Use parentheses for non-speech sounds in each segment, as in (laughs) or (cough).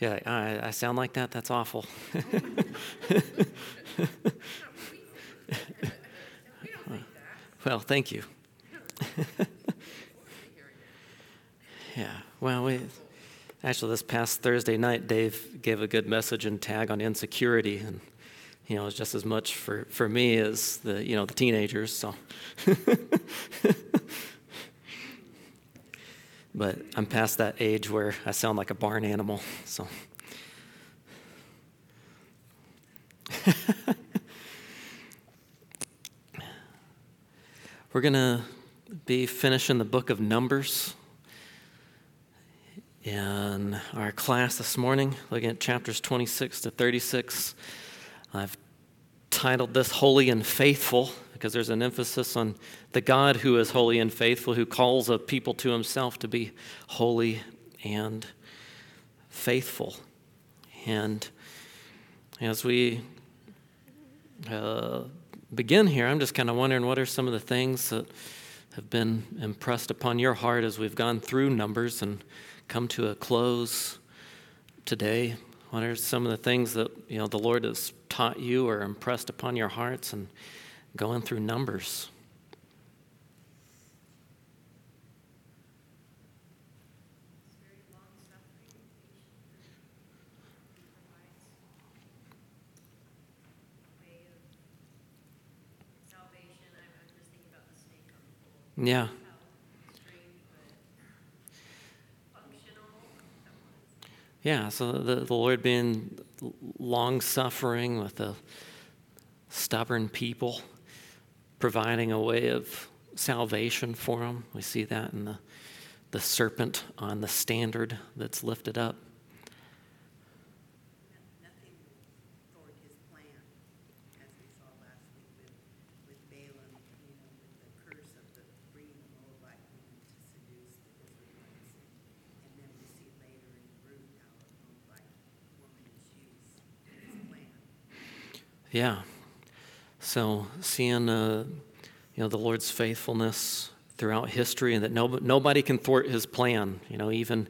Yeah, I, I sound like that? That's awful. (laughs) well, thank you. (laughs) yeah, well, we actually this past Thursday night, Dave gave a good message and tag on insecurity, and you know, it's just as much for, for me as the you know the teenagers. So, (laughs) but I'm past that age where I sound like a barn animal. So. (laughs) We're going to be finishing the book of Numbers in our class this morning, looking at chapters 26 to 36. I've titled this Holy and Faithful because there's an emphasis on the God who is holy and faithful, who calls a people to himself to be holy and faithful. And as we uh, begin here, I'm just kind of wondering what are some of the things that have been impressed upon your heart as we've gone through Numbers and come to a close today? What are some of the things that you know the Lord has taught you or impressed upon your hearts and going through Numbers? Yeah. Yeah, so the, the Lord being long suffering with a stubborn people, providing a way of salvation for them. We see that in the, the serpent on the standard that's lifted up. Yeah. So seeing, uh, you know, the Lord's faithfulness throughout history, and that no, nobody can thwart His plan. You know, even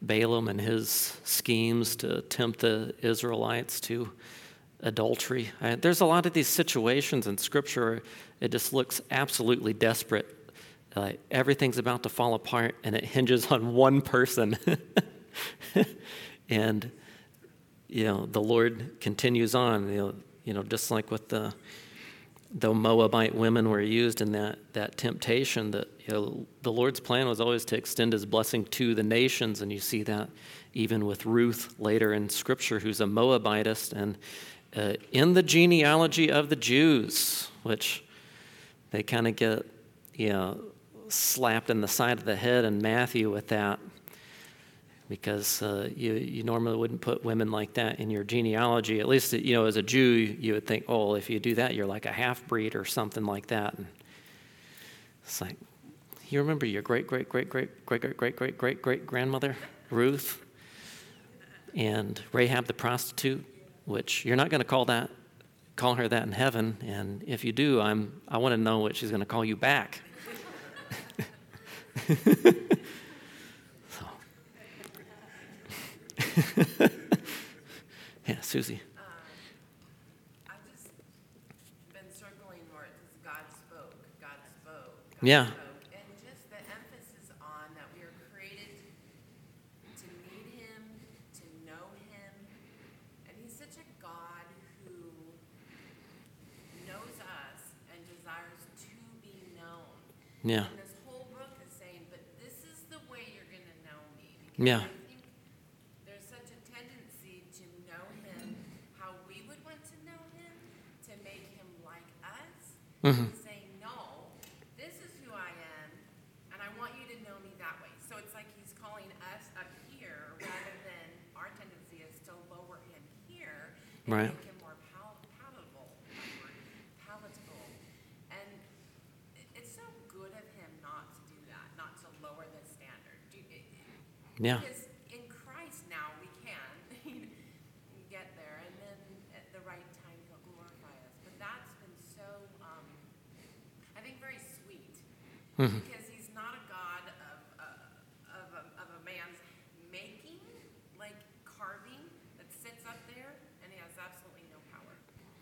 Balaam and his schemes to tempt the Israelites to adultery. I, there's a lot of these situations in Scripture. It just looks absolutely desperate. Uh, everything's about to fall apart, and it hinges on (laughs) one person. (laughs) and you know, the Lord continues on. You know, you know, just like with the the Moabite women were used in that that temptation, that you know, the Lord's plan was always to extend His blessing to the nations, and you see that even with Ruth later in Scripture, who's a Moabitess, and uh, in the genealogy of the Jews, which they kind of get, you know, slapped in the side of the head in Matthew with that because uh, you, you normally wouldn't put women like that in your genealogy. At least, you know, as a Jew, you would think, oh, if you do that, you're like a half breed or something like that. And it's like, you remember your great, great, great, great, great, great, great, great, great, great grandmother, Ruth, and Rahab the prostitute, which you're not going to call that, call her that in heaven. And if you do, I'm, I want to know what she's going to call you back. (laughs) (laughs) yeah, Susie. Um, I've just been circling more because God spoke, God spoke. God yeah. Spoke. And just the emphasis on that we are created to meet Him, to know Him. And He's such a God who knows us and desires to be known. Yeah. And this whole book is saying, but this is the way you're going to know me. Yeah. Mm-hmm. Saying, no, this is who I am, and I want you to know me that way. So it's like he's calling us up here rather than our tendency is to lower him here and right. make him more pal- palatable, palatable. And it's so good of him not to do that, not to lower the standard. Do, it, yeah. Mm-hmm. Because he's not a god of, uh, of, a, of a man's making, like carving, that sits up there and he has absolutely no power.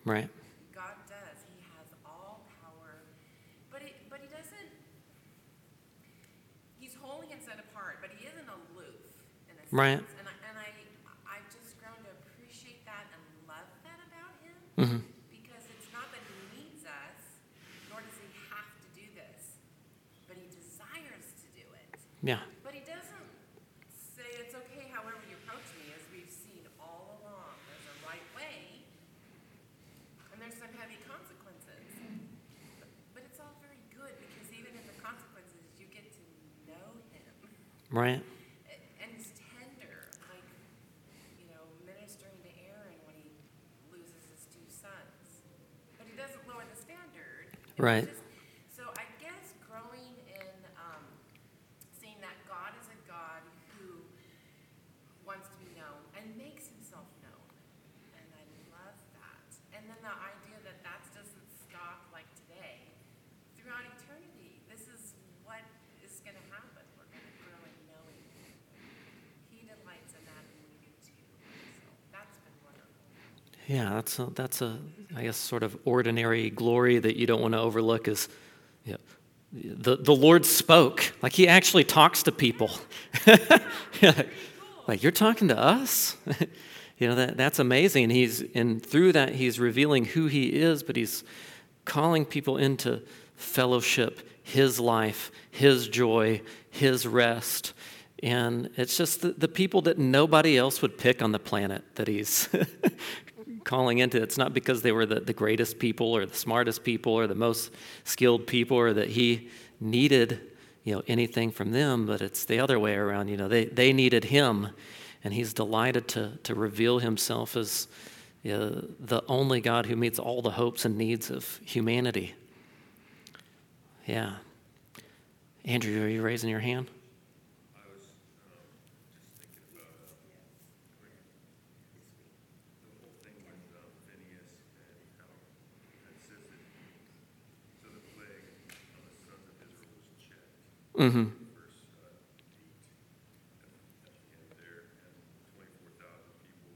Right. God does. He has all power. But, it, but he doesn't, he's holy and set apart, but he isn't aloof in a sense. Right. And I, and I, I just grown to appreciate that and love that about him. Mm-hmm. Right. And tender, like, you know, ministering to Aaron when he loses his two sons. But he doesn't lower the standard. Right. just- So I guess growing in um, seeing that God is a God who wants to be known and makes himself known. And I love that. And then the idea that that doesn't stop like today. Throughout eternity, this is what is going to happen. We're going to grow in knowing him. He delights in that, and we do too. So that's been wonderful. Yeah, that's a, that's a, I guess, sort of ordinary glory that you don't want to overlook is, yeah, the, the Lord spoke. Like he actually talks to people. (laughs) Like you're talking to us? (laughs) you know, that, that's amazing. He's, and through that, he's revealing who he is, but he's calling people into fellowship, his life, his joy, his rest. And it's just the, the people that nobody else would pick on the planet that he's (laughs) calling into. It's not because they were the, the greatest people or the smartest people or the most skilled people or that he needed you know anything from them, but it's the other way around. You know, they, they needed him, and he's delighted to, to reveal himself as you know, the only God who meets all the hopes and needs of humanity. Yeah. Andrew, are you raising your hand? I was um, just thinking about um, the whole thing with um, Phineas and how it says that so the plague on the sons of Israel was checked. Mm-hmm. Verse uh, eight at, at the end there, and twenty-four thousand people.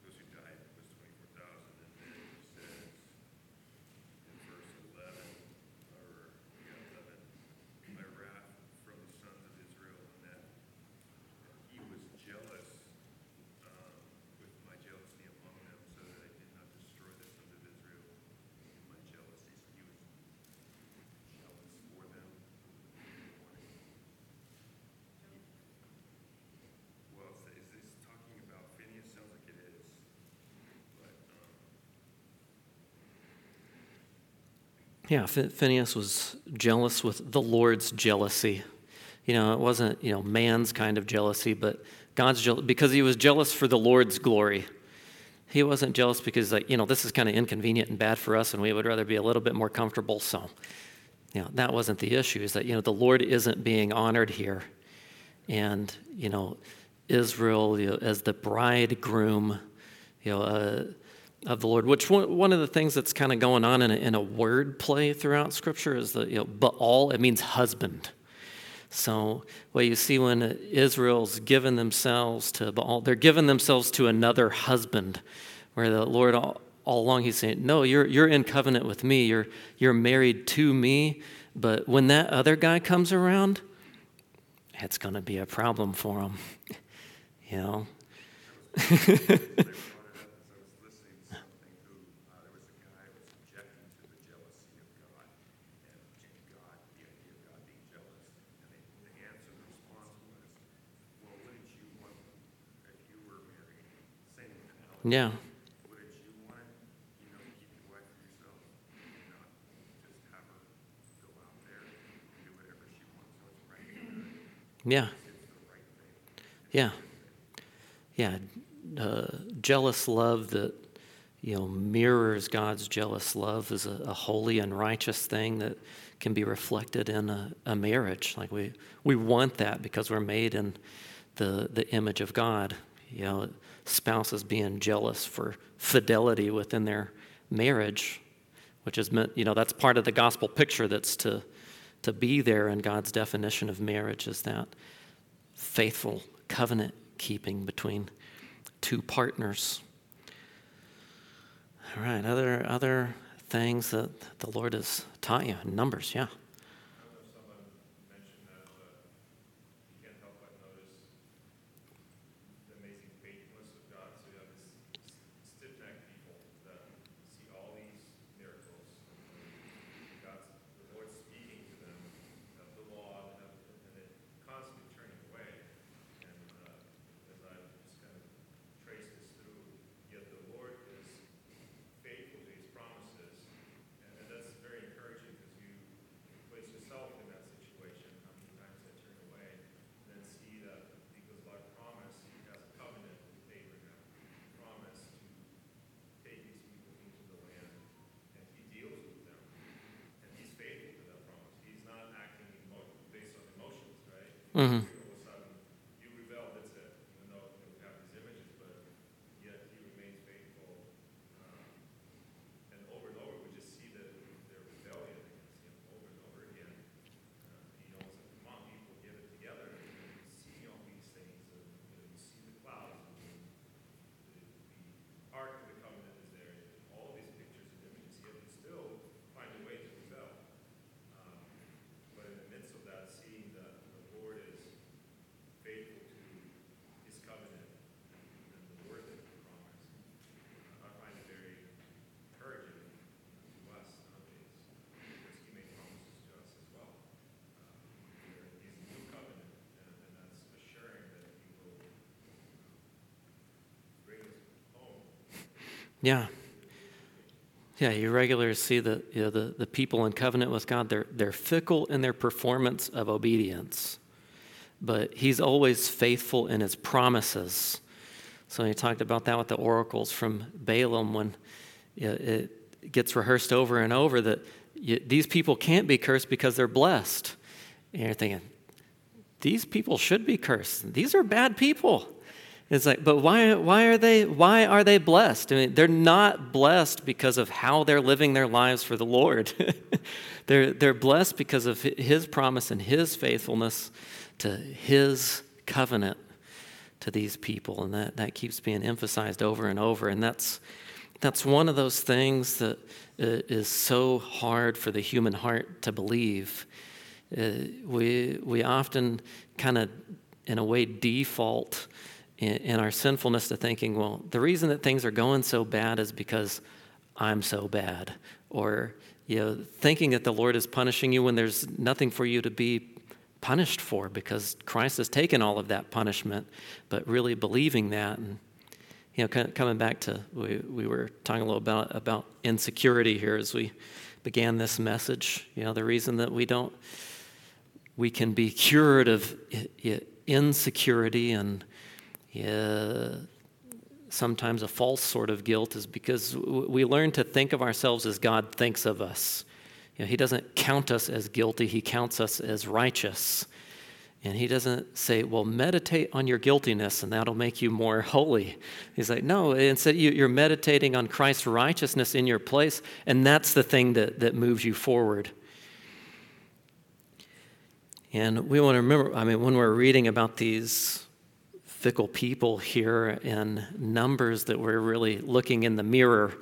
Those who died was twenty-four thousand, and then it says in verse eleven or yeah, eleven, my wrath from the sons of Israel, and that he was jealous um, with my jealousy among them, so that I did not destroy the sons of Israel in my jealousy. So he was jealous for them. Well, is is this talking about Phineas? Sounds like it is. But, um, Yeah, Phineas was jealous with the Lord's jealousy. You know, it wasn't, you know, man's kind of jealousy, but God's jealous because he was jealous for the Lord's glory. He wasn't jealous because, like, you know, this is kind of inconvenient and bad for us, and we would rather be a little bit more comfortable. So, you know, that wasn't the issue. Is that you know the Lord isn't being honored here, and you know, Israel you know, as the bridegroom, you know, uh, of the Lord. Which one, one of the things that's kind of going on in a, in a word play throughout Scripture is that you know, Baal it means husband. So what you see when Israel's given themselves to Baal, they're giving themselves to another husband, where the Lord all, all along he's saying, "No, you're you're in covenant with me. You're you're married to me." But when that other guy comes around, it's going to be a problem for him. You know. (laughs) I brought it up as I was listening to something who, uh, there was a guy who was objecting to the jealousy of God and and God, the idea of God being jealous. And the, the answer, the response was, well, wouldn't you want, if you were married, same analogy, Yeah. wouldn't you want, you know, to keep your wife for yourself and not just have her go out there and do whatever she wants? So it's Yeah. thing. Yeah. Yeah. Uh, jealous love that, you know, mirrors God's jealous love is a, a holy and righteous thing that can be reflected in a, a marriage. Like we, we want that because we're made in the, the image of God. You know, spouses being jealous for fidelity within their marriage, which is meant, you know, that's part of the gospel picture that's to, to be there in God's definition of marriage is that faithful covenant keeping between two partners. All right, other other things that the Lord has taught you. Numbers, yeah. Yeah. Yeah, you regularly see that you know, the, the people in covenant with God, they're, they're fickle in their performance of obedience, but He's always faithful in His promises. So he talked about that with the oracles from Balaam when it gets rehearsed over and over that you, these people can't be cursed because they're blessed. And you're thinking, these people should be cursed. These are bad people. It's like, but why, why are they why are they blessed? I mean, they're not blessed because of how they're living their lives for the Lord. (laughs) they're, they're blessed because of his promise and his faithfulness to his covenant to these people. And that, that keeps being emphasized over and over. And that's that's one of those things that uh, so hard for the human heart to believe. Uh, we, we often kind of, in a way, default in, our sinfulness to thinking, well, the reason that things are going so bad is because I'm so bad. Or, you know, thinking that the Lord is punishing you when there's nothing for you to be punished for because Christ has taken all of that punishment, but really believing that. And, you know, coming back to, we, we were talking a little about, about insecurity here as we began this message. You know, the reason that we don't, we can be cured of insecurity and yeah, sometimes a false sort of guilt is because we learn to think of ourselves as God thinks of us. You know, he doesn't count us as guilty, He counts us as righteous. And He doesn't say, well, meditate on your guiltiness and that'll make you more (laughs) holy. He's like, no, instead you're meditating on Christ's righteousness in your place, and that's the thing that, that moves you forward. And we want to remember, I mean, when we're reading about these fickle people here in Numbers, that we're really looking in the mirror.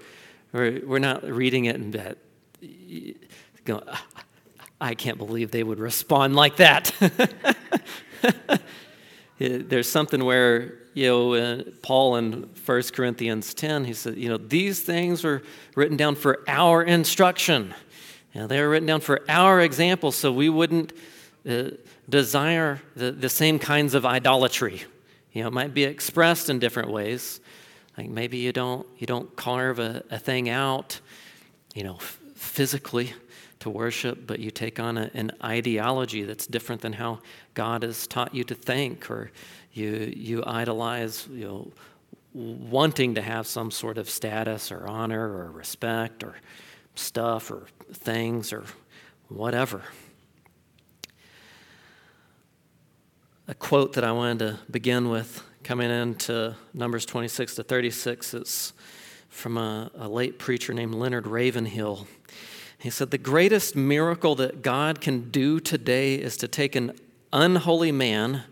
We're, not reading it and that, I can't believe they would respond like that. (laughs) There's something where, you know, uh, Paul in 1 Corinthians 10, he said, you know, these things were written down for our instruction. You know, they were written down for our example so we wouldn't uh, desire the, the same kinds of idolatry. You know, it might be expressed in different ways. Like maybe you don't you don't carve a, a thing out, you know, f- physically to worship, but you take on a, an ideology that's different than how God has taught you to think, or you you idolize, you know, wanting to have some sort of status or honor or respect or stuff or things or whatever. A quote that I wanted to begin with coming into Numbers 26 to 36 is from a, a, late preacher named Leonard Ravenhill. He said, The greatest miracle that God can do today is to take an unholy man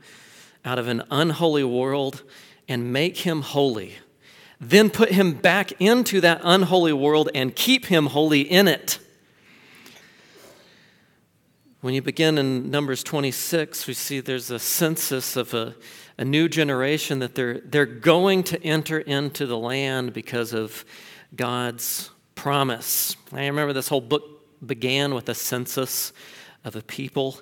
out of an unholy world and make him holy. then put him back into that unholy world and keep him holy in it. When you begin in Numbers 26, we see there's a census of a, a new generation that they're, they're going to enter into the land because of God's promise. I remember this whole book began with a census of a people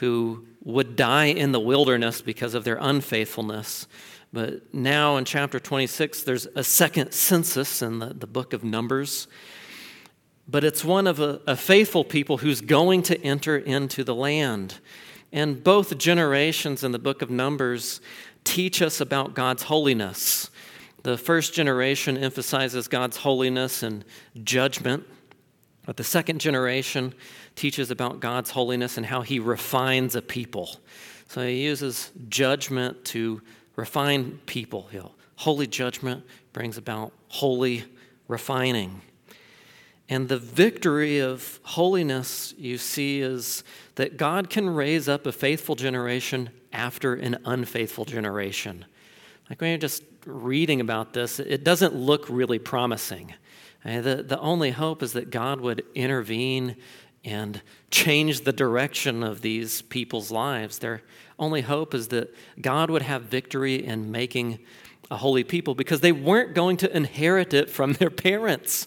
who would die in the wilderness because of their unfaithfulness. But now in chapter 26, there's a second census in the, the book of Numbers. But it's one of a, a faithful people who's going to enter into the land. And both generations in the book of Numbers teach us about God's holiness. The first generation emphasizes God's holiness and judgment, but the second generation teaches about God's holiness and how he refines a people. So he uses judgment to refine people. Holy judgment brings about holy refining. And the victory of holiness, you see, is that God can raise up a faithful generation after an unfaithful generation. Like when you're just reading about this, it doesn't look really promising. the, the only hope is that God would intervene and change the direction of these people's lives. Their only hope is that God would have victory in making a holy people because they weren't going to inherit it from their (laughs) parents.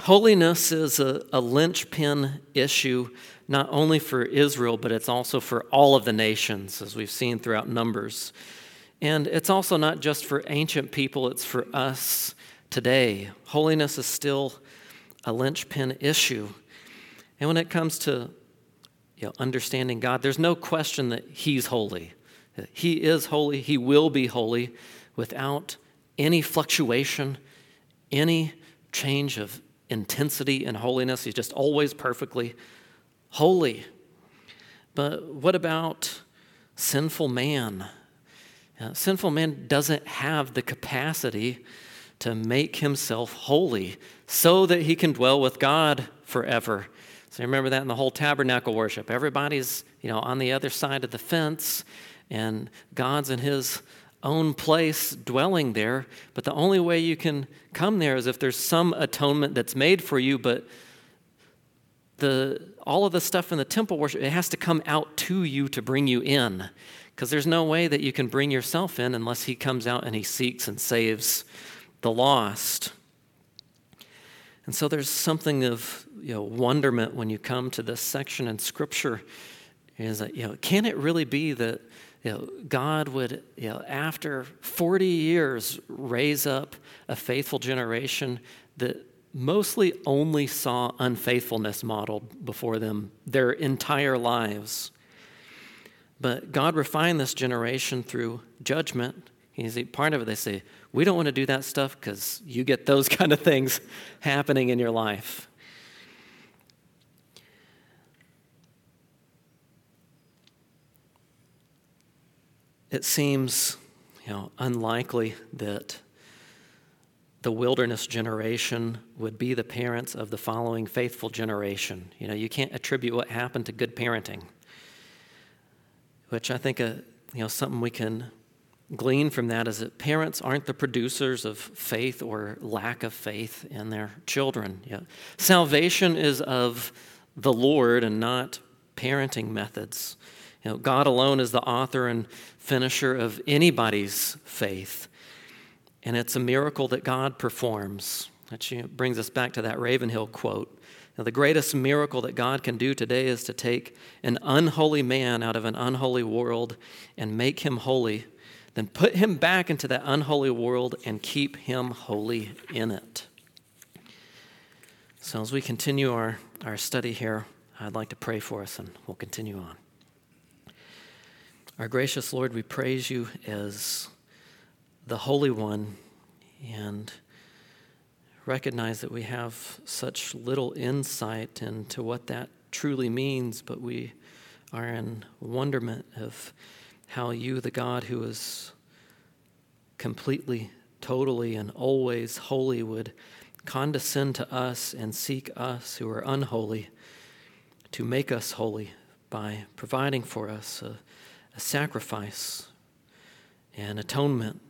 Holiness is a, a linchpin issue not only for Israel, but it's also for all of the nations, as we've seen throughout Numbers. And it's also not just for ancient people, it's for us today. Holiness is still a linchpin issue. And when it comes to you know, understanding God, there's no question that He's holy. He is holy, He will be holy without any fluctuation, any change of intensity and holiness. He's just always perfectly holy. But what about sinful man? Uh, sinful man doesn't have the capacity to make himself holy so that he can dwell with God forever. So remember that in the whole tabernacle worship. Everybody's, you know, on the other side of the fence, and God's in his own place dwelling there. But the only way you can come there is if there's some atonement that's made for you, but the all of the stuff in the temple worship, it has to come out to you to bring you in. Because there's no way that you can bring yourself in unless he comes out and he seeks and saves the lost. And so there's something of you know, wonderment when you come to this section in Scripture is that, you know, can it really be that you know, God would, you know, after 40 years, raise up a faithful generation that mostly only saw unfaithfulness modeled before them their entire lives? But God refined this generation through judgment. He's part of it. They say, we don't want to do that stuff because you get those (laughs) kind of things happening in your life. It seems you know, unlikely that the wilderness generation would be the parents of the following faithful generation. You know, you can't attribute what happened to good parenting, which I think, uh, you know, something we can glean from that is that parents aren't the producers of faith or lack of faith in their children. Yeah. Salvation is of the Lord and not parenting methods. You know, God alone is the author and finisher of anybody's faith. And it's a miracle that God performs. That brings us back to that Ravenhill quote. Now, the greatest miracle that God can do today is to take an unholy man out of an unholy world and make him holy then put him back into that unholy world and keep him holy in it. So, as we continue our, our study here, I'd like to pray for us and we'll continue on. Our gracious Lord, we praise you as the Holy One and recognize that we have such little insight into what that truly means, but we are in wonderment of how you, the God who is completely, totally, and always holy, would condescend to us and seek us who are unholy to make us holy by providing for us a sacrifice an atonement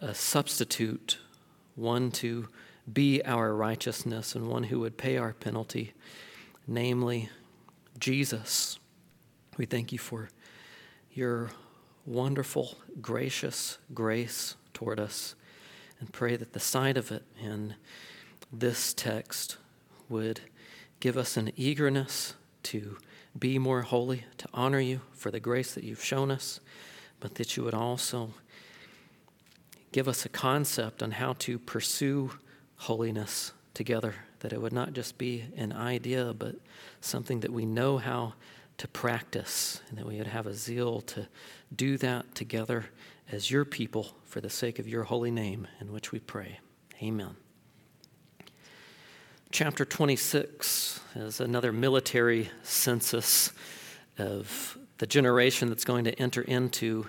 a substitute, one to be our righteousness, and one who would pay our penalty, namely Jesus. We thank you for your wonderful, gracious grace toward us and pray that the sight of it in this text would give us an eagerness to be more holy, to honor you for the grace that you've shown us, but that you would also give us a concept on how to pursue holiness together, that it would not just be an idea, but something that we know how to practice, and that we would have a zeal to do that together as your people for the sake of your holy name, in which we pray. Amen. Chapter 26 is another military census of the generation that's going to enter into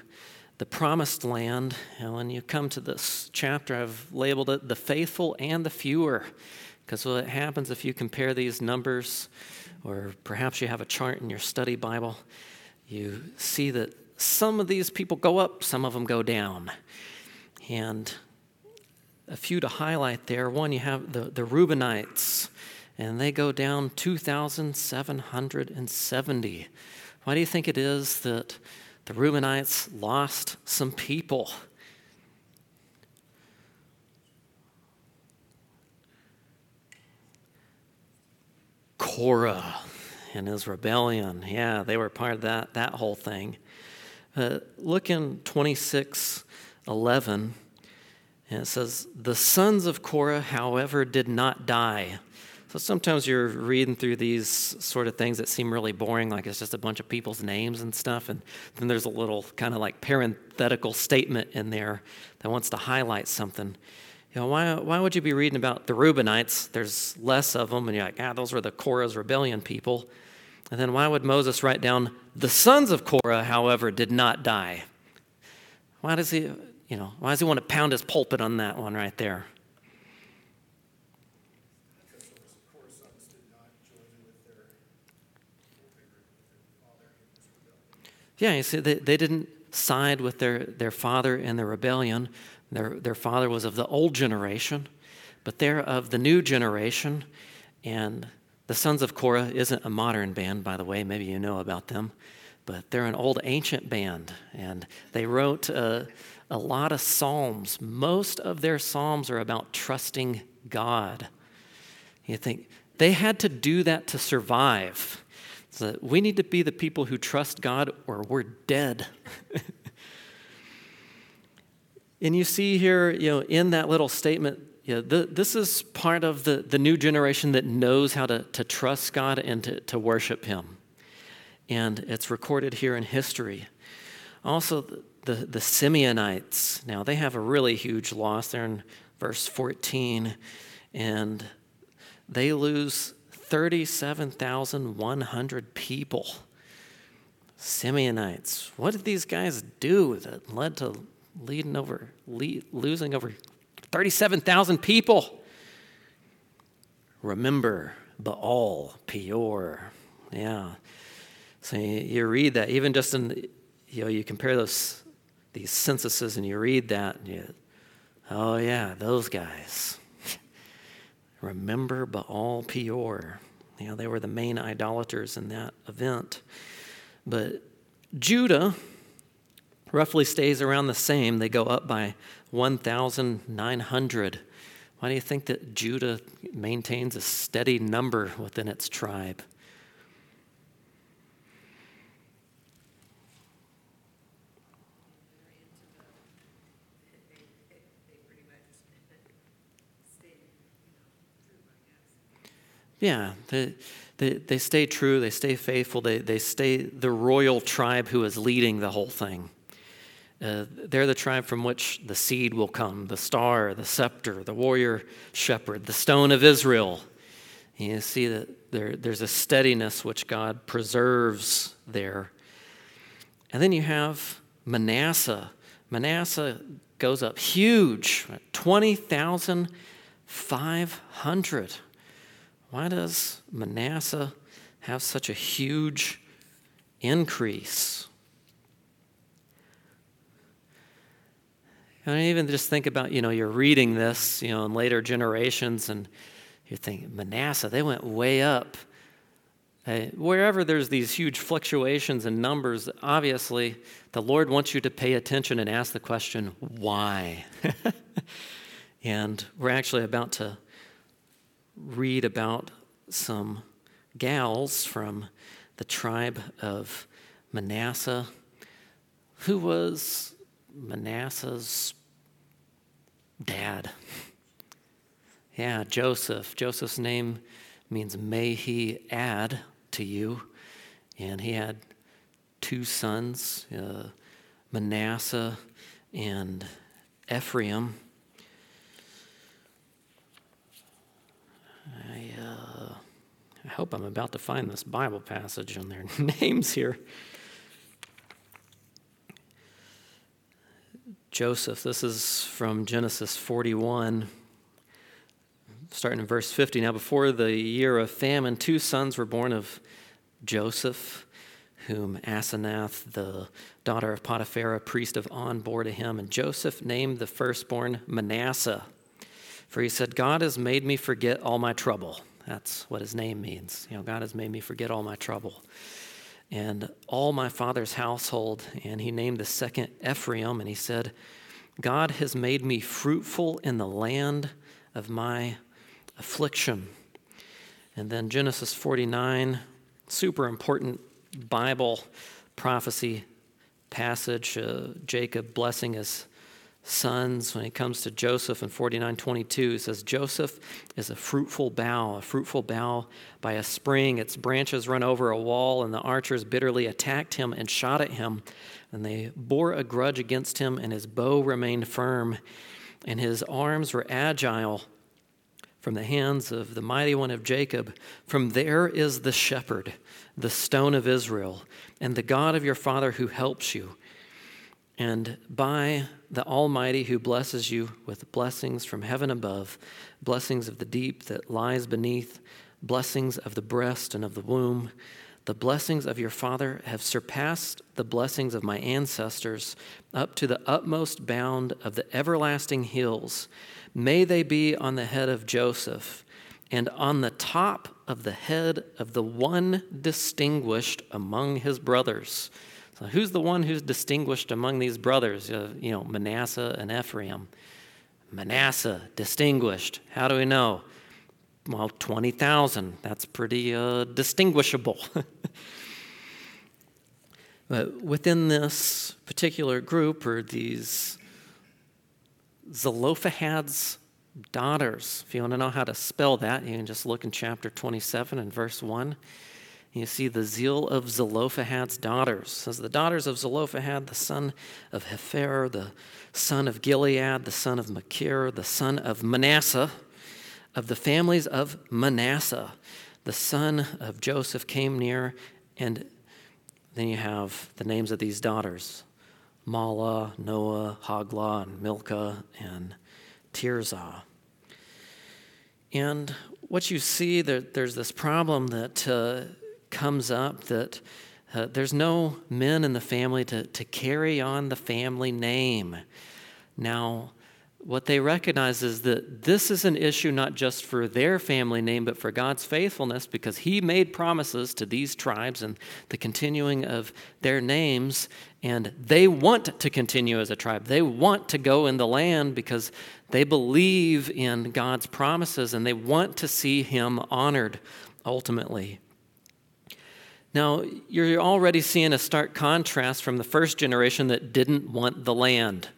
the promised land. And when you come to this chapter, I've labeled it the faithful and the fewer. Because what happens if you compare these numbers, or perhaps you have a chart in your study Bible, you see that some of these people go up, some of them go down. And a few to highlight there. One, you have the, the Reubenites, and they go down 2,770. Why do you think it is that the Reubenites lost some people? Korah and his rebellion. Yeah, they were part of that, that whole thing. Uh, look in 26 11. And it says, The sons of Korah, however, did not die. So sometimes you're reading through these sort of things that seem really boring, like it's just a bunch of people's names and stuff. And then there's a little kind of like parenthetical statement in there that wants to highlight something. You know, why, why would you be reading about the Reubenites? There's less of them, and you're like, ah, those were the Korah's rebellion people. And then why would Moses write down, the sons of Korah, however, did not die? Why does he, you know, why does he want to pound his pulpit on that one right there? Yeah, you see, they, they didn't side with their, their father in the rebellion. Their, their father was of the old generation, but they're of the new generation. And the Sons of Korah isn't a modern band, by the way. Maybe you know about them, but they're an old ancient band. And they wrote uh, a lot of psalms. Most of their psalms are about trusting God. You think they had to do that to survive. So we need to be the people who trust God or we're dead. (laughs) and you see here, you know, in that little statement, you know, the, this is part of the, the new generation that knows how to, to trust God and to, to worship Him. And it's recorded here in history. Also, the, the Simeonites, now they have a really huge loss. They're in verse 14, and they lose 37,100 people. Simeonites. What did these guys do that led to leading over, losing over 37,000 people? Remember Baal, Peor. Yeah. So you read that, even just in, you know, you compare those these censuses and you read that, and you, oh yeah, those guys. (laughs) Remember Baal Peor. You know, they were the main idolaters in that event. But Judah roughly stays around the same. They go up by 1,900. Why do you think that Judah maintains a steady number within its tribe? Yeah, they, they, they stay true, they stay faithful, they, they stay the royal tribe who is leading the whole thing. Uh, they're the tribe from which the seed will come the star, the scepter, the warrior shepherd, the stone of Israel. You see that there, there's a steadiness which God preserves there. And then you have Manasseh. Manasseh goes up huge 20,500. Why does Manasseh have such a huge increase? And even just think about, you know, you're reading this, you know, in later generations, and you're thinking, Manasseh, they went way up. Uh, wherever there's these huge fluctuations in numbers, obviously the Lord wants you to pay attention and ask the question, why? (laughs) and we're actually about to read about some gals from the tribe of Manasseh, who was Manasseh's dad. Yeah, Joseph. Joseph's name means may he add to you. And he had two sons, uh, Manasseh and Ephraim. I, uh, I hope I'm about to find this Bible passage on their (laughs) names here. Joseph, this is from Genesis 41, starting in verse 50. Now, before the year of famine, two sons were born of Joseph, whom Asenath, the daughter of Potiphar, priest of On, bore to him. And Joseph named the firstborn Manasseh, for he said, God has made me forget all my trouble. That's what his name means. You know, God has made me forget all my trouble and all my father's household. And he named the second Ephraim, and he said, God has made me fruitful in the land of my affliction. And then Genesis 49, super important Bible prophecy passage. Uh, Jacob blessing his sons when it comes to Joseph in 49:22 it says Joseph is a fruitful bough a fruitful bough. By a spring its branches run over a wall and the archers bitterly attacked him and shot at him and they bore a grudge against him and his bow remained firm and his arms were agile from the hands of the mighty one of Jacob. From there is the shepherd the stone of Israel and the God of your father who helps you. And by the Almighty who blesses you with blessings from heaven above, blessings of the deep that lies beneath, blessings of the breast and of the womb. The blessings of your father have surpassed the blessings of my ancestors up to the utmost bound of the everlasting hills. May they be on the head of Joseph and on the top of the head of the one distinguished among his brothers. So who's the one who's distinguished among these brothers? Uh, you know, Manasseh and Ephraim. Manasseh, distinguished. How do we know? Well, 20,000. That's pretty uh, distinguishable. (laughs) but within this particular group are these Zelophehad's daughters. If you want to know how to spell that, you can just look in chapter 27 and verse 1. You see the zeal of Zelophehad's daughters. It says the daughters of Zelophehad, the son of Hepher, the son of Gilead, the son of Machir, the son of Manasseh, of the families of Manasseh, the son of Joseph came near, and then you have the names of these daughters Mahlah, Noah, Hoglah, and Milcah, and Tirzah. And what you see, there, there's this problem that uh, comes up that uh, there's no men in the family to, to carry on the family name. Now, what they recognize is that this is an issue not just for their family name, but for God's faithfulness, because He made promises to these tribes and the continuing of their names, and they want to continue as a tribe. They want to go in the land because they believe in God's promises and they want to see Him honored ultimately. Now, you're already seeing a stark contrast from the first generation that didn't want the land.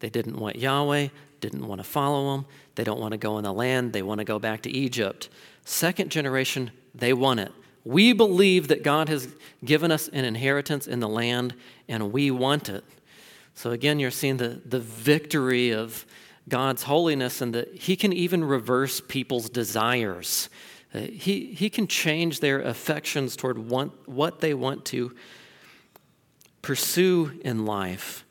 They didn't want Yahweh, didn't want to follow him, they don't want to go in the land, they want to go back to Egypt. Second generation, they want it. We believe that God has given us an inheritance in the land, and we want it. So, again, you're seeing the, the victory of God's holiness and that He can even reverse people's desires. Uh, he, he can change their affections toward want, what they want to pursue in life.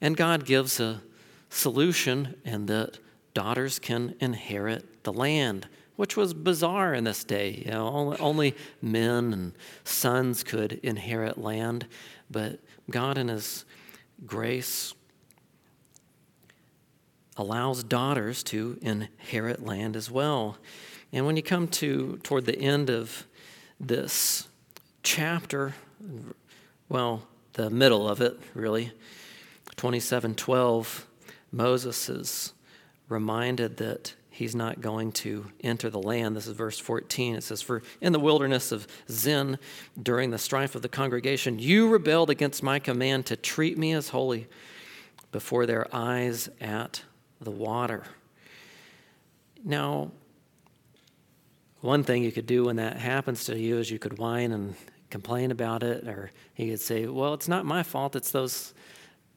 And God gives a solution, and that daughters can inherit the land, which was bizarre in this day. You know, only, only men and sons could inherit land, but God, in His grace, allows daughters to inherit land as well. And when you come to toward the end of this chapter, well, the middle of it, really, 27:12, Moses is reminded that he's not going to enter the land. This is verse 14. It says, For in the wilderness of Zin, during the strife of the congregation, you rebelled against my command to treat me as holy before their eyes at the water. Now, one thing you could do when that happens to you is you could whine and complain about it, or you could say, Well, it's not my fault, it's those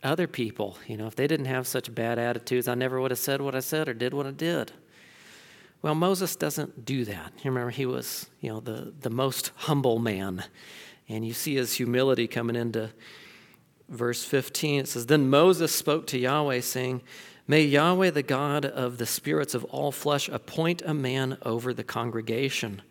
other people. You know, if they didn't have such bad attitudes, I never would have said what I said or did what I did. Well, Moses doesn't do that. You remember, he was, you know, the, the most humble man. And you see his humility coming into verse 15. It says, Then Moses spoke to Yahweh, saying, May Yahweh, the God of the spirits of all flesh, appoint a man over the congregation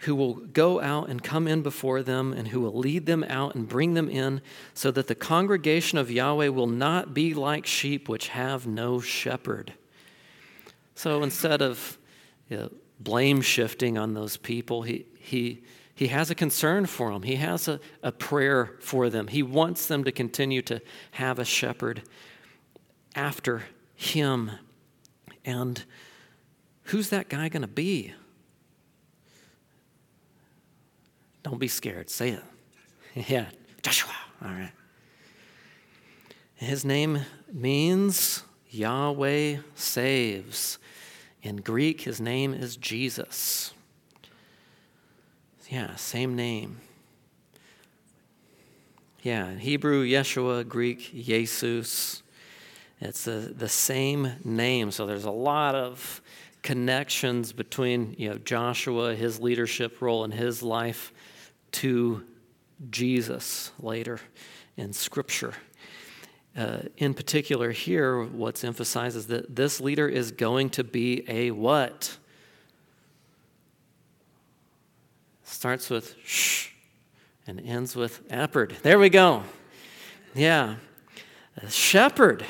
who will go out and come in before them, and who will lead them out and bring them in, so that the congregation of Yahweh will not be like sheep which have no shepherd. So instead of you know, blame shifting on those people, he, he, he has a concern for them. He has a, a prayer for them. He wants them to continue to have a shepherd after him. And who's that guy going to be? Don't be scared. Say it. (laughs) Yeah, Joshua. All right. His name means Yahweh saves. In Greek, his name is Jesus. Yeah, same name. Yeah, in Hebrew, Yeshua, Greek, Jesus. It's the, the same name. So there's a lot of connections between you know, Joshua, his leadership role, and his life to Jesus later in Scripture. Uh, in particular, here, what's emphasized is that this leader is going to be a what? Starts with shh and ends with epard. There we go. Yeah. A shepherd,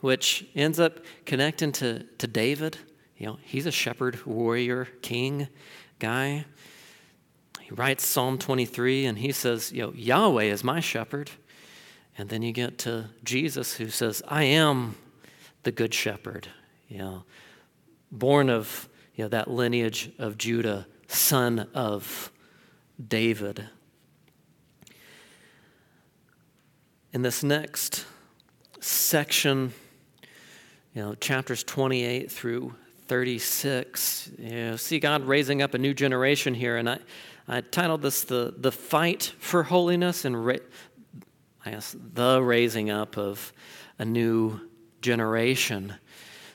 which ends up connecting to, to David. You know, he's a shepherd, warrior, king guy. He writes Psalm 23 and he says, you know, Yahweh is my shepherd. And then you get to Jesus who says, I am the good shepherd, you know, born of you know, that lineage of Judah, son of David. In this next section, you know, chapters 28 through 36, you know, see God raising up a new generation here. And I, I titled this the, the Fight for Holiness and ra- I guess the raising up of a new generation.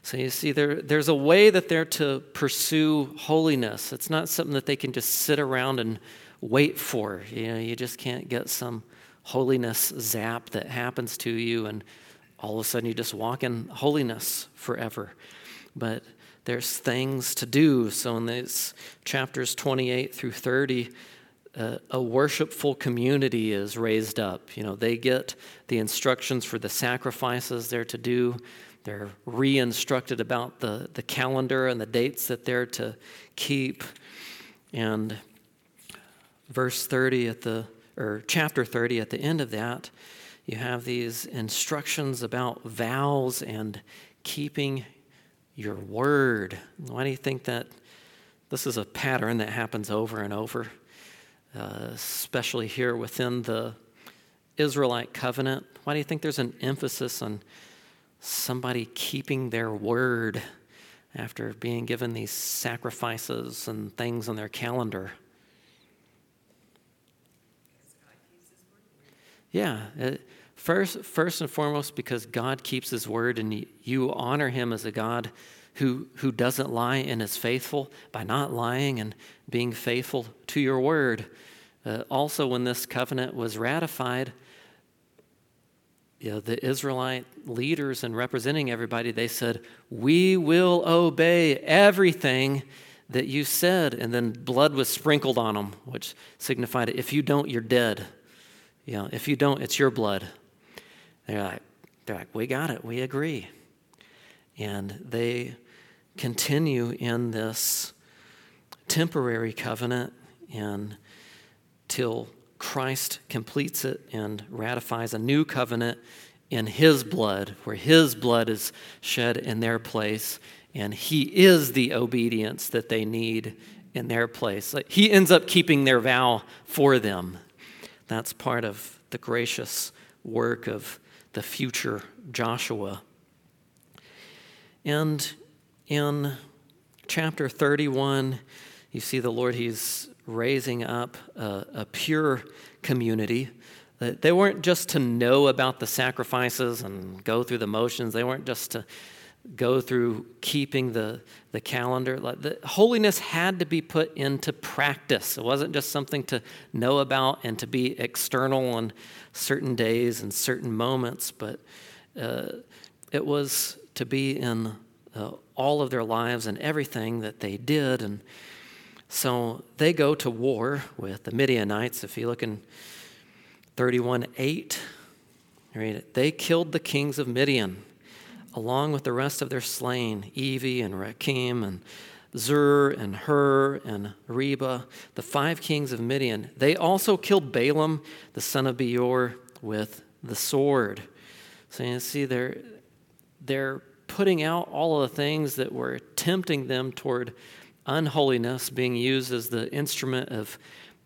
So you see, there, there's a way that they're to pursue holiness. It's not something that they can just sit around and wait for. You know, you just can't get some holiness zap that happens to you and all of a sudden you just walk in holiness forever. But there's things to do. So in these chapters 28 through 30, uh, a worshipful community is raised up. You know, they get the instructions for the sacrifices they're to do. They're re instructed about the, the calendar and the dates that they're to keep. And verse 30 at the, or chapter 30 at the end of that, you have these instructions about vows and keeping your word. Why do you think that this is a pattern that happens over and over, uh, especially here within the Israelite covenant? Why do you think there's an emphasis on somebody keeping their word after being given these sacrifices and things on their calendar? Yeah, it, First, first and foremost, because God keeps his word and you honor him as a God who, who doesn't lie and is faithful by not lying and being faithful to your word. Uh, also, when this covenant was ratified, you know, the Israelite leaders and representing everybody, they said, We will obey everything that you said. And then blood was sprinkled on them, which signified if you don't, you're dead. You know, if you don't, it's your blood. They're like, they're like, we got it, we agree. And they continue in this temporary covenant until Christ completes it and ratifies a new covenant in his blood, where his blood is shed in their place, and he is the obedience that they need in their place. Like, he ends up keeping their vow for them. That's part of the gracious work of the future Joshua. And in chapter 31, you see the Lord, He's raising up a, a pure community. They weren't just to know about the sacrifices and go through the motions, they weren't just to go through keeping the, the calendar. The holiness had to be put into practice. It wasn't just something to know about and to be external on certain days and certain moments, but uh, it was to be in uh, all of their lives and everything that they did. And so they go to war with the Midianites. If you look in 31 8, read it. They killed the kings of Midian along with the rest of their slain, Evi and Rekem and Zur and Hur and Reba, the five kings of Midian. They also killed Balaam, the son of Beor, with the sword. So you see, they're, they're putting out all of the things that were tempting them toward unholiness, being used as the instrument of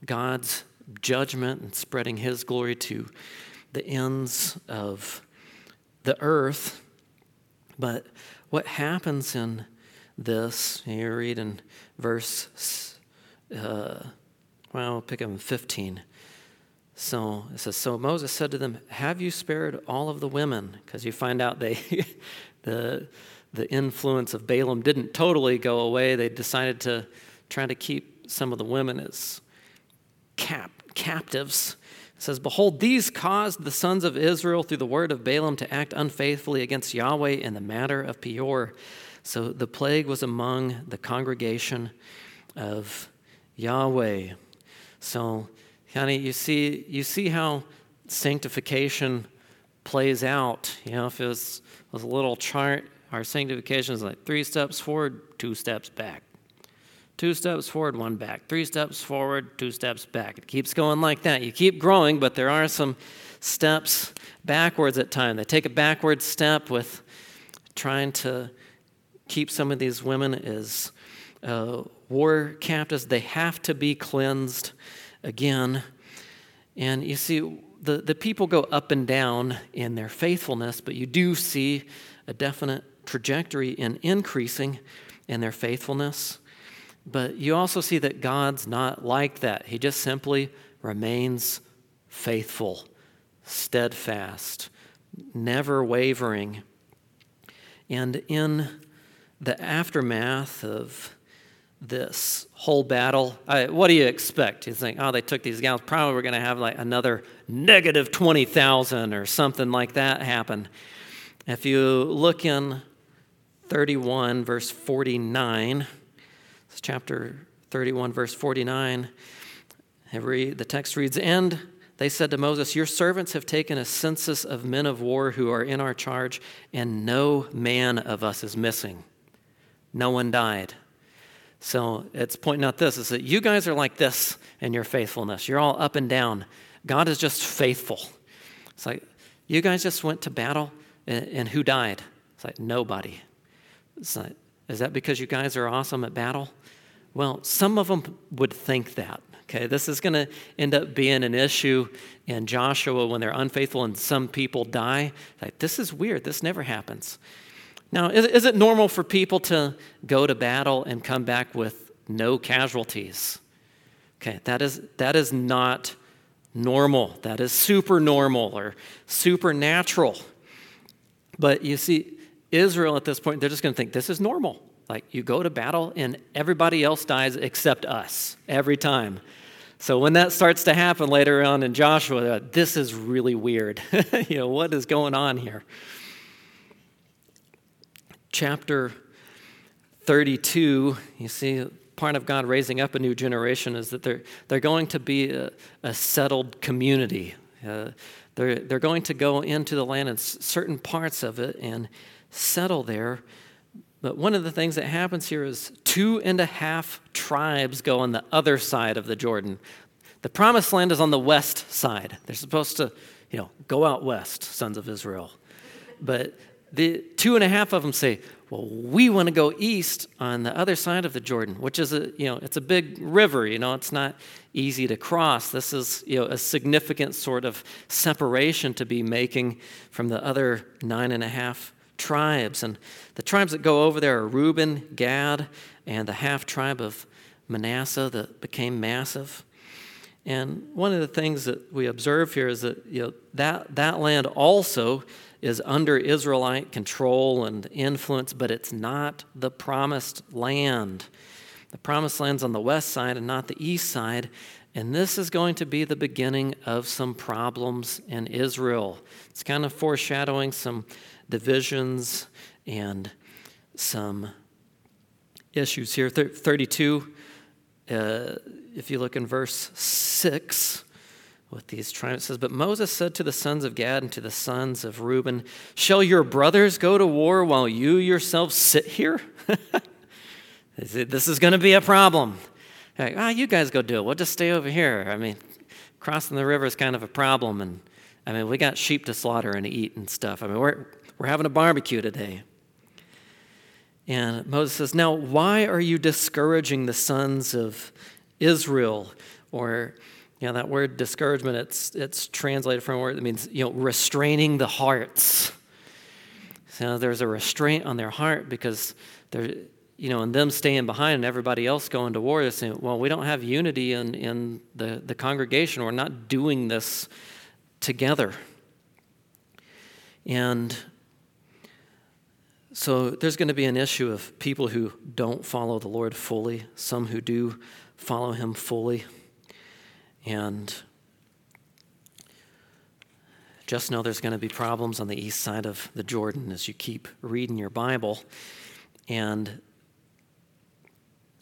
God's judgment and spreading His glory to the ends of the earth. But what happens in this, you read in verse, uh, well, pick up in 15. So it says, So Moses said to them, Have you spared all of the women? Because you find out they, (laughs) the, the influence of Balaam didn't totally go away. They decided to try to keep some of the women as cap, captives. It says, Behold, these caused the sons of Israel through the word of Balaam to act unfaithfully against Yahweh in the matter of Peor. So the plague was among the congregation of Yahweh. So, honey, you see, you see how sanctification plays out. You know, if it was, was a little chart, our sanctification is like three steps forward, two steps back. Two steps forward, one back. Three steps forward, two steps back. It keeps going like that. You keep growing, but there are some steps backwards at times. They take a backward step with trying to keep some of these women as uh, war captives. They have to be cleansed again. And you see, the, the people go up and down in their faithfulness, but you do see a definite trajectory in increasing in their faithfulness. But you also see that God's not like that. He just simply remains faithful, steadfast, never wavering. And in the aftermath of this whole battle, I, what do you expect? You think, oh, they took these gals, probably we're going to have like another negative 20,000 or something like that happen. If you look in 31, verse 49, it's chapter 31, verse 49. Every, the text reads, And they said to Moses, Your servants have taken a census of men of war who are in our charge, and no man of us is missing. No one died. So it's pointing out this is that you guys are like this in your faithfulness. You're all up and down. God is just faithful. It's like, you guys just went to battle, and, and who died? It's like, nobody. It's like, is that because you guys are awesome at battle? Well, some of them would think that. Okay, this is going to end up being an issue in Joshua when they're unfaithful and some people die. Like, this is weird. This never happens. Now, is, is it normal for people to go to battle and come back with no casualties? Okay, that is, that is not normal. That is super normal or supernatural. But you see, Israel at this point, they're just going to think this is normal. Like you go to battle and everybody else dies except us every time. So when that starts to happen later on in Joshua, this is really weird. (laughs) you know, what is going on here? Chapter 32, you see, part of God raising up a new generation is that they're, they're going to be a, a settled community. Uh, they're, they're going to go into the land and certain parts of it and settle there. But one of the things that happens here is two and a half tribes go on the other side of the Jordan. The promised land is on the west side. They're supposed to, you know, go out west, sons of Israel. But the two and a half of them say, well, we want to go east on the other side of the Jordan, which is a, you know, it's a big river, you know, it's not easy to cross. This is, you know, a significant sort of separation to be making from the other nine and a half tribes. And the tribes that go over there are Reuben, Gad, and the half tribe of Manasseh that became massive. And one of the things that we observe here is that, you know, that, that land also is under Israelite control and influence, but it's not the promised land. The promised land's on the west side and not the east side. And this is going to be the beginning of some problems in Israel. It's kind of foreshadowing some divisions and some issues here. 32, uh, if you look in verse 6, with these. It says, But Moses said to the sons of Gad and to the sons of Reuben, Shall your brothers go to war while you yourselves sit here? (laughs) this is going to be a problem. Like, ah, oh, you guys go do it. We'll just stay over here. I mean, crossing the river is kind of a problem. And I mean, we got sheep to slaughter and eat and stuff. I mean, we're, we're having a barbecue today. And Moses says, Now, why are you discouraging the sons of Israel? Or you know, that word discouragement, it's, it's translated from a word that means, you know, restraining the hearts. So there's a restraint on their heart because they're, you know, and them staying behind and everybody else going to war, they're saying, well, we don't have unity in, in the, the congregation. We're not doing this together. And so there's going to be an issue of people who don't follow the Lord fully, some who do follow him fully. And just know there's going to be problems on the east side of the Jordan as you keep reading your Bible. And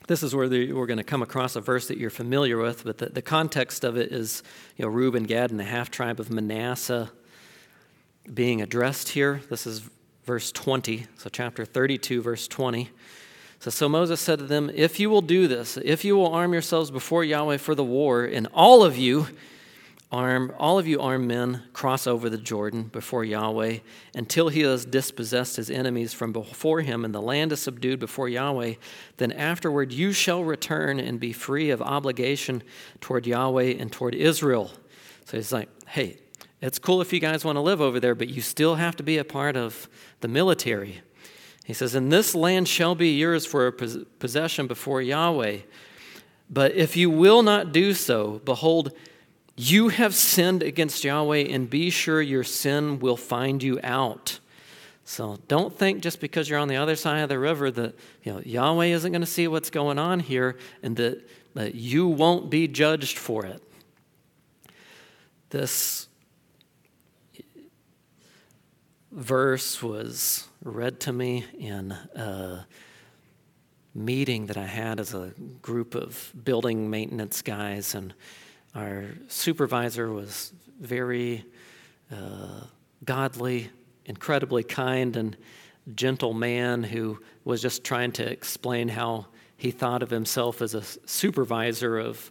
this is where the, we're going to come across a verse that you're familiar with, but the, the context of it is you know, Reuben, Gad, and the half tribe of Manasseh being addressed here. This is verse 20, so chapter 32, verse 20. So, so Moses said to them, If you will do this, if you will arm yourselves before Yahweh for the war, and all of you arm, all of you armed men cross over the Jordan before Yahweh until he has dispossessed his enemies from before him, and the land is subdued before Yahweh, then afterward you shall return and be free of obligation toward Yahweh and toward Israel. So he's like, hey, it's cool if you guys want to live over there, but you still have to be a part of the military. He says, And this land shall be yours for a possession before Yahweh. But if you will not do so, behold, you have sinned against Yahweh, and be sure your sin will find you out. So don't think just because you're on the other side of the river that you know, Yahweh isn't going to see what's going on here and that, that you won't be judged for it. This verse was read to me in a meeting that I had as a group of building maintenance guys, and our supervisor was very uh, godly, incredibly kind, and gentle man who was just trying to explain how he thought of himself as a supervisor of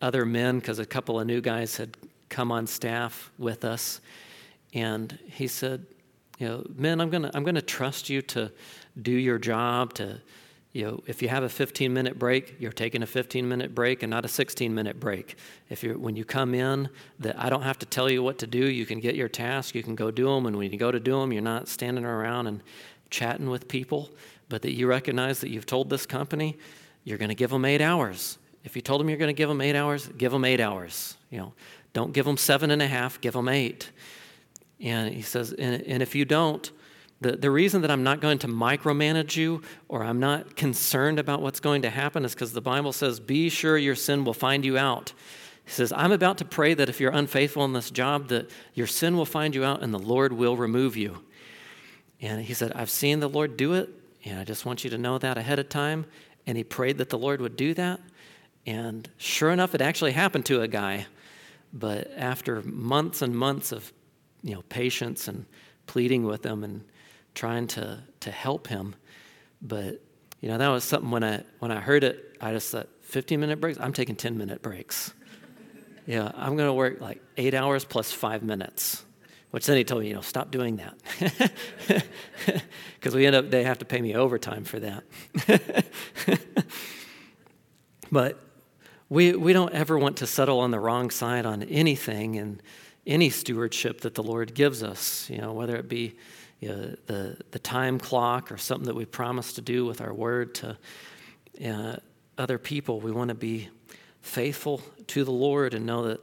other men because a couple of new guys had come on staff with us. And he said, you know, men, I'm gonna I'm gonna trust you to do your job. To, you know, if you have a 15 minute break, you're taking a 15 minute break and not a 16 minute break. If you when you come in, that I don't have to tell you what to do. You can get your task. You can go do them. And when you go to do them, you're not standing around and chatting with people, but that you recognize that you've told this company you're going to give them eight hours. If you told them you're going to give them eight hours, give them eight hours. You know, don't give them seven and a half. Give them eight. And he says, and, and if you don't, the, the reason that I'm not going to micromanage you or I'm not concerned about what's going to happen is because the Bible says, Be sure your sin will find you out. He says, I'm about to pray that if you're unfaithful in this job, that your sin will find you out and the Lord will remove you. And he said, I've seen the Lord do it, and I just want you to know that ahead of time. And he prayed that the Lord would do that. And sure enough, it actually happened to a guy. But after months and months of you know, patience and pleading with him and trying to, to help him. But, you know, that was something when I, when I heard it, I just thought, 15 minute breaks? I'm taking 10 minute breaks. (laughs) yeah, I'm going to work like eight hours plus five minutes. Which then he told me, you know, stop doing that. (laughs) Because we end up, they have to pay me overtime for that. (laughs) but we, we don't ever want to settle on the wrong side on anything and any stewardship that the Lord gives us, you know, whether it be you know, the, the time clock or something that we promise to do with our word to uh, other people. We want to be faithful to the Lord and know that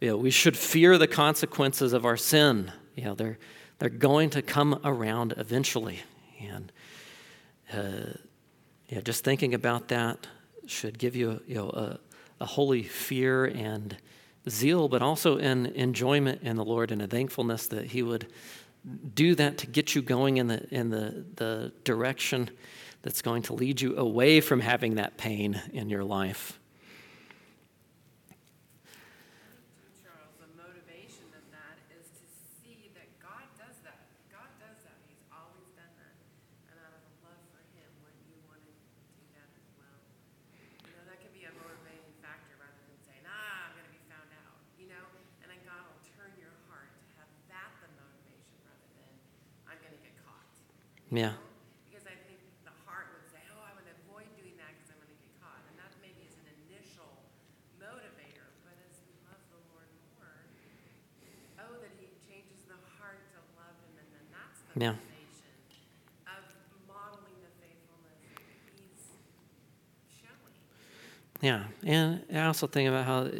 you know, we should fear the consequences of our sin. You know, they're, they're going to come around eventually. And uh, yeah, just thinking about that should give you, you know, a, a holy fear and zeal, but also an enjoyment in the Lord and a thankfulness that He would do that to get you going in the, in the, the direction that's going to lead you away from having that pain in your life. Charles, the motivation of that is to see that God does that. God does that. He's always done that. And out of a love for Him, when you want to do that as well. You know, that can be a motivating factor rather than saying, ah, I'm going to be found out. You know, and then God will turn your heart to have that the motivation rather than I'm going to get caught. Yeah. Because I think the heart would say, oh, I would avoid doing that because I'm going to get caught. And that maybe is an initial motivator. But as we love the Lord more, oh, that He changes the heart to love Him. And then that's the Yeah. motivation of modeling the faithfulness that He's showing. Yeah, and I also think about how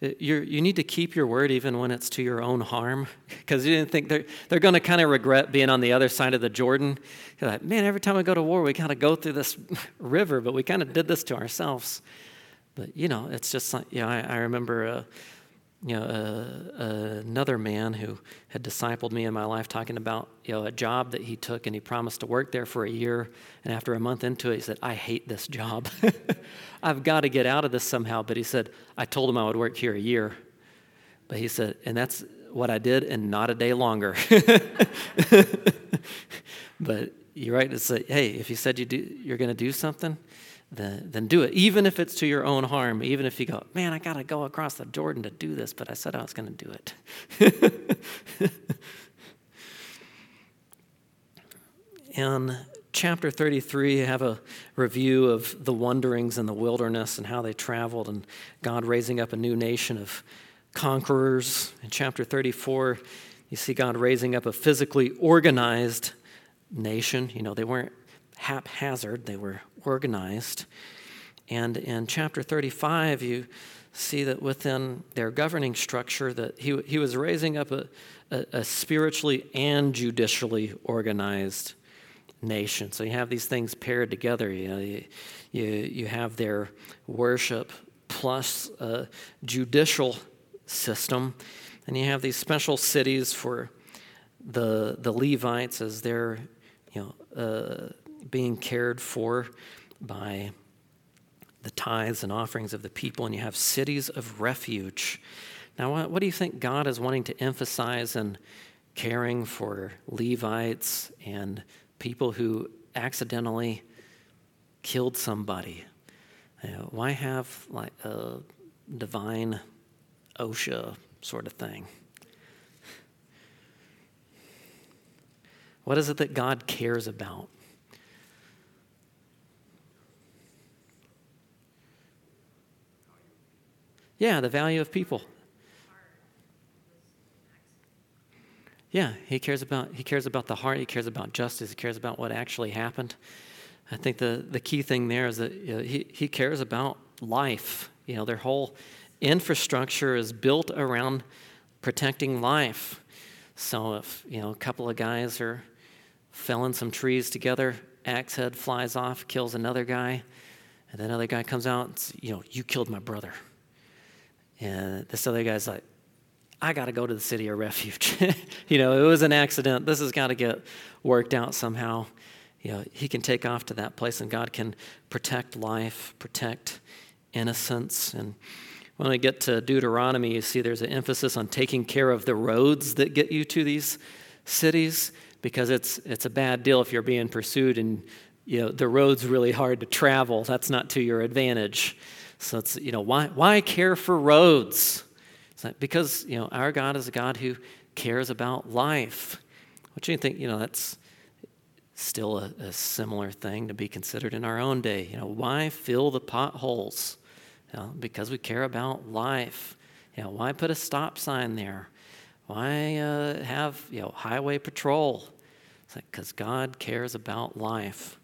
you you need to keep your word even when it's to your own harm, (laughs) because you didn't think they're they're going to kind of regret being on the other side of the Jordan. You're like, man, every time we go to war, we kind of go through this (laughs) river, but we kind of did this to ourselves. But you know, it's just like you know, I, I remember. Uh, you know, uh, uh, another man who had discipled me in my life talking about, you know, a job that he took and he promised to work there for a year. And after a month into it, he said, I hate this job. (laughs) I've got to get out of this somehow. But he said, I told him I would work here a year. But he said, and that's what I did and not a day longer. (laughs) but you're right to say, hey, if you said you do, you're going to do something, then, then do it, even if it's to your own harm. Even if you go, man, I got to go across the Jordan to do this, but I said I was going to do it. (laughs) In chapter 33, you have a review of the wanderings in the wilderness and how they traveled, and God raising up a new nation of conquerors. In chapter 34, you see God raising up a physically organized nation. You know, they weren't haphazard, they were organized. And in chapter 35, you see that within their governing structure that he, he was raising up a, a, a spiritually and judicially organized nation. So you have these things paired together. You, know, you, you, have their worship plus a judicial system, and you have these special cities for the, the Levites as they're you know, uh, being cared for by the tithes and offerings of the people, and you have cities of refuge. Now, what, do you think God is wanting to emphasize in caring for Levites and people who accidentally killed somebody? You know, why have like a divine OSHA sort of thing? What is it that God cares about? Yeah, the value of people. Yeah, he cares about he cares about the heart, he cares about justice, he cares about what actually happened. I think the, the key thing there is that you know, he, he cares about life. You know, their whole infrastructure is built around protecting life. So if, you know, a couple of guys are felling some trees together, axe head flies off, kills another guy, and then another guy comes out you know, you killed my brother. And this other guy's like, I got to go to the city of refuge. (laughs) you know, it was an accident. This has got to get worked out somehow. You know, he can take off to that place and God can protect life, protect innocence. And when we get to Deuteronomy, you see there's an emphasis on taking care of the roads that get you to these cities because it's, it's a bad deal if you're being pursued and you know, the road's really hard to travel. That's not to your advantage. So it's, you know, why, why care for roads? Because, you know, our God is a God who cares about life. What do you think, you know, that's still a, a, similar thing to be considered in our own day. You know, why fill the potholes? You know, because we care about life. You know, why put a stop sign there? Why uh, have you know highway patrol? It's like because God cares about life.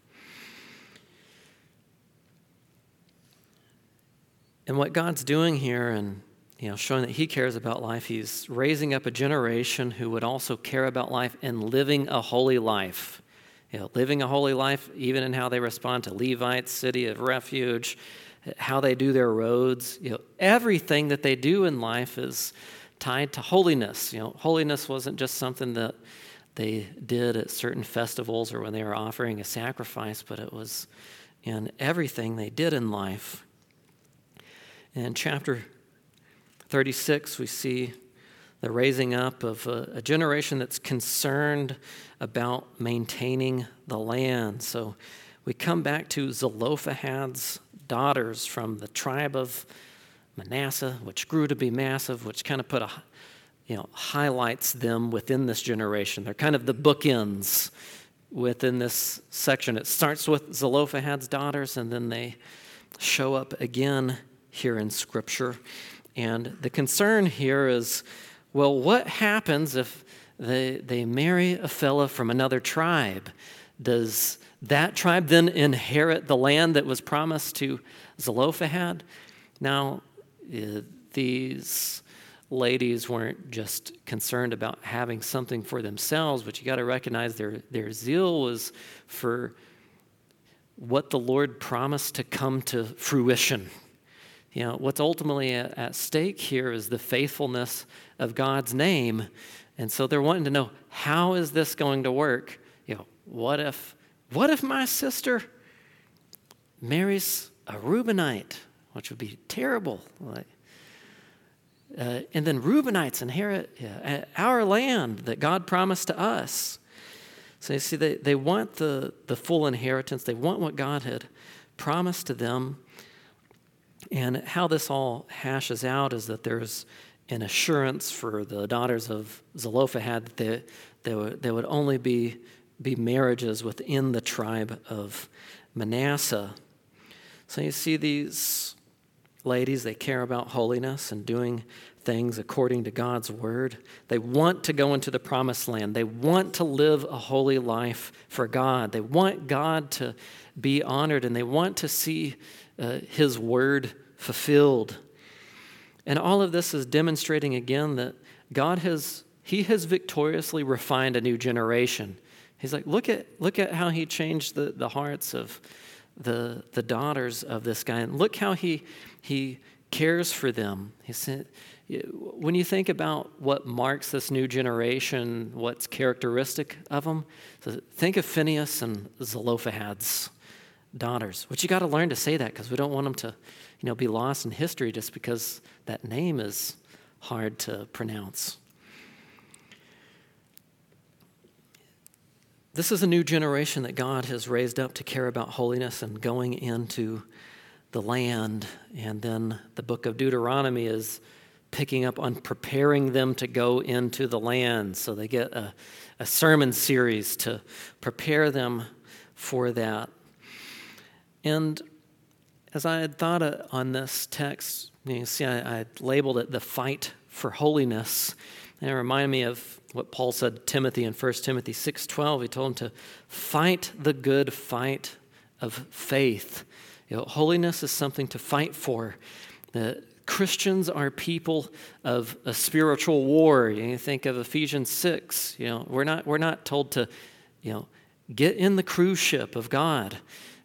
And what God's doing here and you know, showing that he cares about life, he's raising up a generation who would also care about life and living a holy life. You know, living a holy life, even in how they respond to Levites, city of refuge, how they do their roads. You know, everything that they do in life is tied to holiness. You know, holiness wasn't just something that they did at certain festivals or when they were offering a sacrifice, but it was in everything they did in life. In chapter 36, we see the raising up of a, a, generation that's concerned about maintaining the land. So we come back to Zelophehad's daughters from the tribe of Manasseh, which grew to be massive, which kind of put a you know highlights them within this generation. They're kind of the bookends within this section. It starts with Zelophehad's daughters, and then they show up again here in Scripture. And the concern here is well, what happens if they, they marry a fella from another tribe? Does that tribe then inherit the land that was promised to Zelophehad? Now, uh, these ladies weren't just concerned about having something for themselves, but you got to recognize their, their zeal was for what the Lord promised to come to fruition. You know, what's ultimately at, stake here is the faithfulness of God's name. And so they're wanting to know how is this going to work? You know, what if what if my sister marries a Reubenite, which would be terrible? Like, uh, and then Reubenites inherit uh, our land that God promised to us. So you see, they, they want the, the full inheritance, they want what God had promised to them. And how this all hashes out is that there's an assurance for the daughters of Zelophehad that they, they, would, they would only be, be marriages within the tribe of Manasseh. So you see these ladies, they care about holiness and doing things according to God's word. They want to go into the promised land. They want to live a holy life for God. They want God to be honored and they want to see uh, His word fulfilled. And all of this is demonstrating again that God has he has victoriously refined a new generation. He's like, look at look at how he changed the, the hearts of the, the daughters of this guy. And look how he he cares for them. He said, when you think about what marks this new generation, what's characteristic of them, think of Phineas and Zelophehad's daughters. Which you got to learn to say that because we don't want them to, you know, be lost in history just because that name is hard to pronounce. This is a new generation that God has raised up to care about holiness and going into the land. And then the book of Deuteronomy is picking up on preparing them to go into the land. So they get a, a sermon series to prepare them for that. And as I had thought on this text, you see, I, I labeled it the fight for holiness. And it reminded me of what Paul said to Timothy in 1 Timothy 6.12. He told him to fight the good fight of faith. You know, holiness is something to fight for. Christians are people of a spiritual war. You think of Ephesians 6. You know, we're not, we're not told to, you know, get in the cruise ship of God.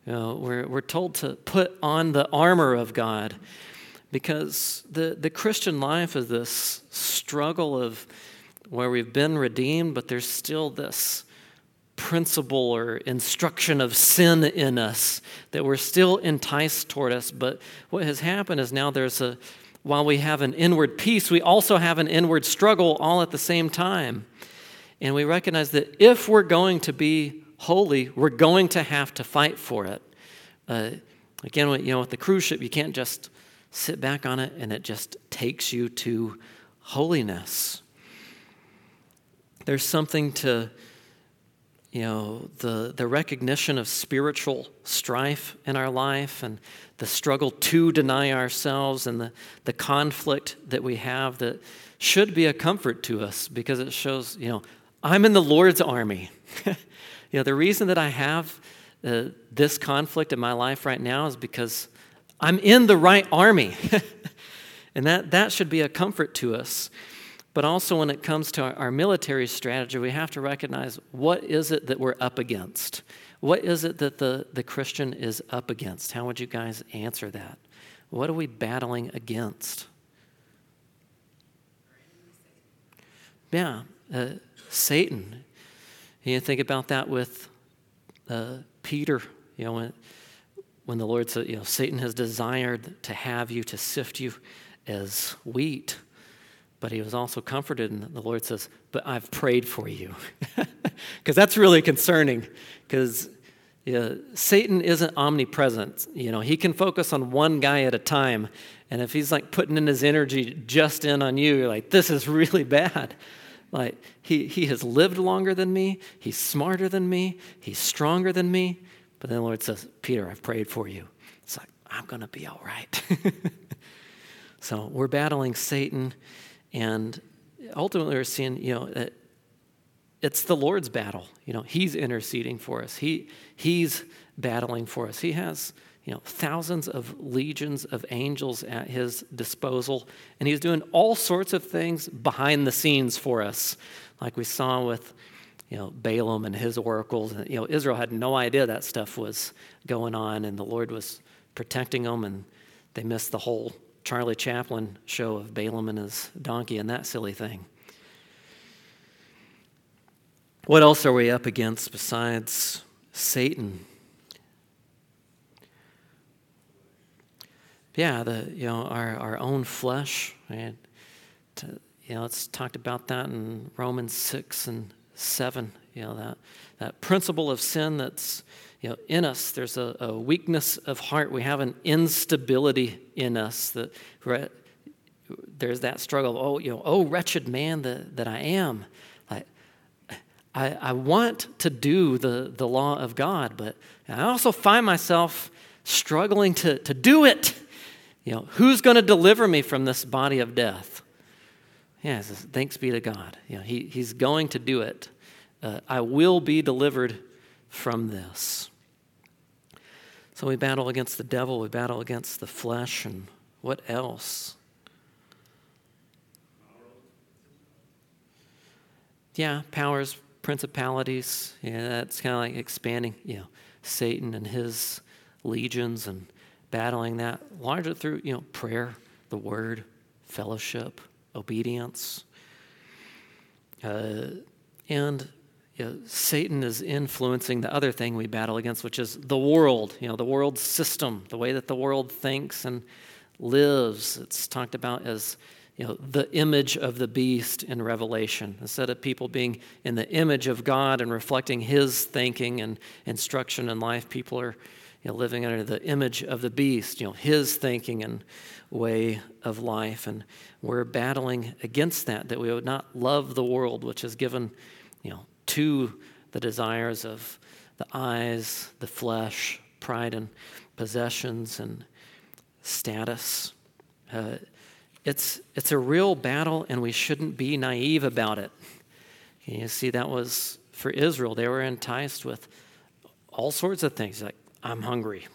You know, we're, we're told to put on the armor of God because the, the Christian life is this struggle of where we've been redeemed, but there's still this principle or instruction of sin in us that we're still enticed toward us. But what has happened is now there's a, while we have an inward peace, we also have an inward struggle all at the same time. And we recognize that if we're going to be holy, we're going to have to fight for it. Uh, again, you know, with the cruise ship, you can't just sit back on it and it just takes you to holiness. There's something to, you know, the, the recognition of spiritual strife in our life and the struggle to deny ourselves and the, the conflict that we have that should be a comfort to us because it shows, you know, I'm in the Lord's army. (laughs) you know, the reason that I have uh, this conflict in my life right now is because I'm in the right army. (laughs) and that, that should be a comfort to us. But also, when it comes to our, our, military strategy, we have to recognize what is it that we're up against? What is it that the, the Christian is up against? How would you guys answer that? What are we battling against? Yeah, uh, Satan. You think about that with uh, Peter, you know, when, when the Lord said, you know, Satan has desired to have you, to sift you as wheat. But he was also comforted, and the Lord says, But I've prayed for you. (laughs) Because that's really concerning, because you know, Satan isn't omnipresent. You know, he can focus on one guy at a time. And if he's like putting in his energy just in on you, you're like, This is really (laughs) bad. Like, he, he has lived longer than me, he's smarter than me, he's stronger than me. But then the Lord says, Peter, I've prayed for you. It's like, I'm going to be all right. (laughs) so we're battling Satan, and ultimately we're seeing, you know, it's the Lord's battle. You know, He's interceding for us, he, He's battling for us. He has you know, thousands of legions of angels at his disposal, and he's doing all sorts of things behind the scenes for us, like we saw with, you know, Balaam and his oracles. And, you know, Israel had no idea that stuff was going on, and the Lord was protecting them, and they missed the whole Charlie Chaplin show of Balaam and his donkey and that silly thing. What else are we up against besides Satan? yeah, the you know our our own flesh. To, you know, it's talked about that in Romans six and seven. You know that that principle of sin that's you know in us. There's a, a weakness of heart. We have an instability in us that. Right, there's that struggle. Oh, you know, oh, wretched man that, that I am. Like, I, I want to do the, the law of God, but I also find myself struggling to, to do it. You know, who's going to deliver me from this body of death? Yeah, says, thanks be to God. You know, he, he's going to do it. Uh, I will be delivered from this. So we battle against the devil, we battle against the flesh, and what else? Yeah, powers, principalities. Yeah, that's kind of like expanding, you know, Satan and his legions and battling that largely through you know prayer, the word, fellowship, obedience, uh, and you know, Satan is influencing the other thing we battle against, which is the world. You know, the world system, the way that the world thinks and lives. It's talked about as you know the image of the beast in Revelation. Instead of people being in the image of God and reflecting His thinking and instruction in life, people are you know, living under the image of the beast, you know, his thinking and way of life. And we're battling against that, that we would not love the world, which is given, you know, to the desires of the eyes, the flesh, pride and possessions and status. Uh, it's, it's a real battle, and we shouldn't be naive about it. You see, that was for Israel. They were enticed with all sorts of things like I'm hungry.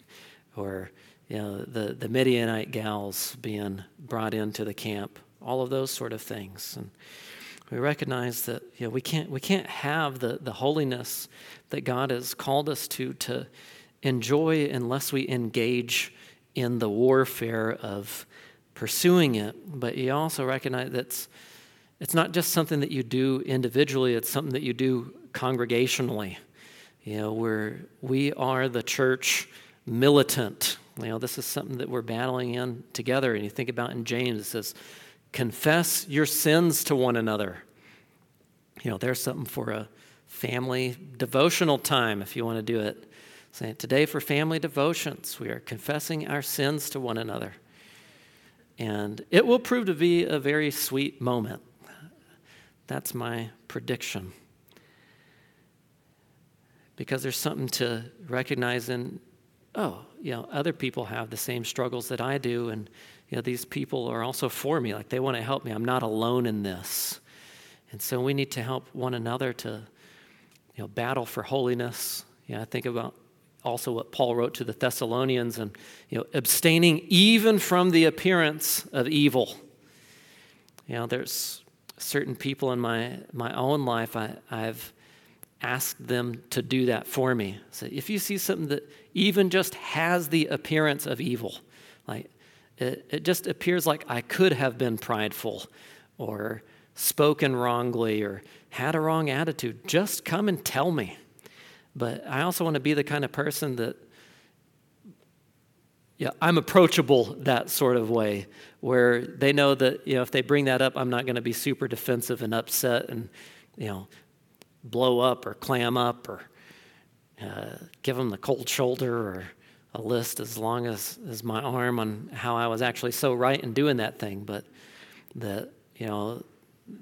(laughs) or, you know, the, the Midianite gals being brought into the camp, all of those sort of things. And we recognize that, you know, we can't, we can't have the, the holiness that God has called us to, to enjoy unless we engage in the warfare of pursuing it. But you also recognize that it's, not just something that you do individually, it's something that you do congregationally. You know, we're, we are the church militant. You know, this is something that we're battling in together. And you think about in James, it says, confess your sins to one another. You know, there's something for a family devotional time if you want to do it. Saying, today for family devotions, we are confessing our sins to one another. And it will prove to be a very sweet moment. That's my prediction. Because there's something to recognize in, oh, you know, other people have the same struggles that I do, and you know, these people are also for me. Like they want to help me. I'm not alone in this. And so we need to help one another to, you know, battle for holiness. You know, I think about also what Paul wrote to the Thessalonians and you know abstaining even from the appearance of evil. You know, there's certain people in my my own life I, I've asked them to do that for me. So if you see something that even just has the appearance of evil, like it, it just appears like I could have been prideful or spoken wrongly or had a wrong attitude, just come and tell me. But I also want to be the kind of person that, yeah, I'm approachable that sort of way, where they know that, you know, if they bring that up, I'm not going to be super defensive and upset and, you know, blow up or clam up or uh, give them the cold shoulder or a list as long as, as my arm on how I was actually so right in doing that thing. But that, you know,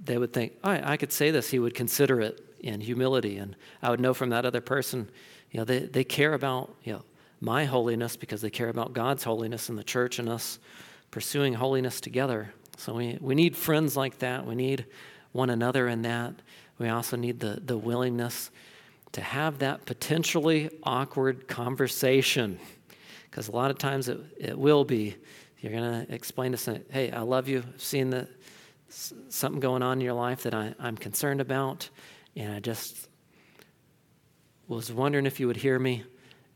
they would think, oh, I could say this, he would consider it in humility. And I would know from that other person, you know, they, they care about, you know, my holiness because they care about God's holiness and the church and us pursuing holiness together. So we, we need friends like that. We need one another in that. We also need the, the willingness to have that potentially awkward conversation. Because a lot of times it, it will be. You're going to explain to someone, hey, I love you. I've seen that something going on in your life that I, I'm concerned about. And I just was wondering if you would hear me.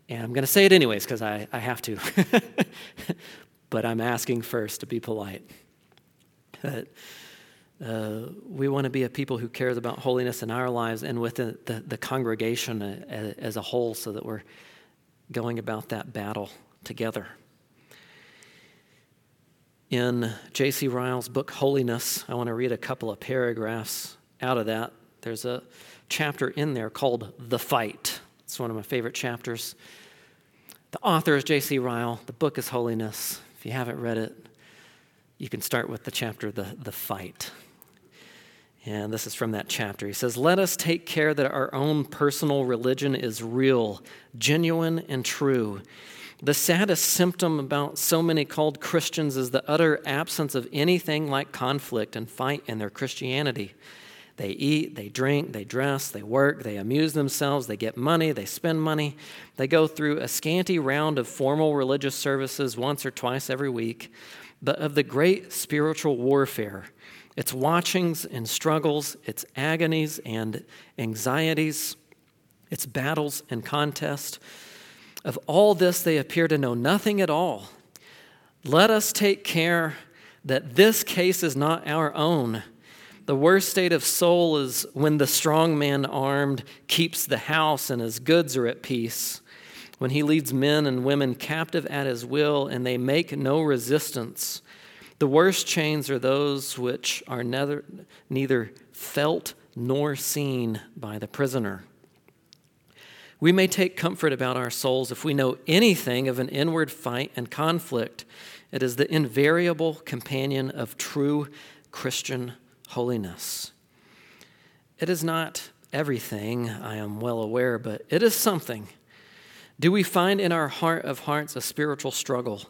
And I'm going to say it anyways because I, I have to. (laughs) but I'm asking first to be polite. Uh, we want to be a people who cares about holiness in our lives and within the, the congregation as, as a whole so that we're going about that battle together. In J.C. Ryle's book, Holiness, I want to read a couple of paragraphs out of that. There's a chapter in there called The Fight. It's one of my favorite chapters. The author is J.C. Ryle. The book is Holiness. If you haven't read it, you can start with the chapter, The, the Fight. And this is from that chapter. He says, Let us take care that our own personal religion is real, genuine, and true. The saddest symptom about so many called Christians is the utter absence of anything like conflict and fight in their Christianity. They eat, they drink, they dress, they work, they amuse themselves, they get money, they spend money. They go through a scanty round of formal religious services once or twice every week. But of the great spiritual warfare, its watchings and struggles, its agonies and anxieties, its battles and contests, of all this they appear to know nothing at all. Let us take care that this case is not our own the worst state of soul is when the strong man armed keeps the house and his goods are at peace, when he leads men and women captive at his will and they make no resistance. The worst chains are those which are neither, neither felt nor seen by the prisoner. We may take comfort about our souls if we know anything of an inward fight and conflict. It is the invariable companion of true Christian holiness. It is not everything, I am well aware, but it is something. Do we find in our heart of hearts a spiritual struggle?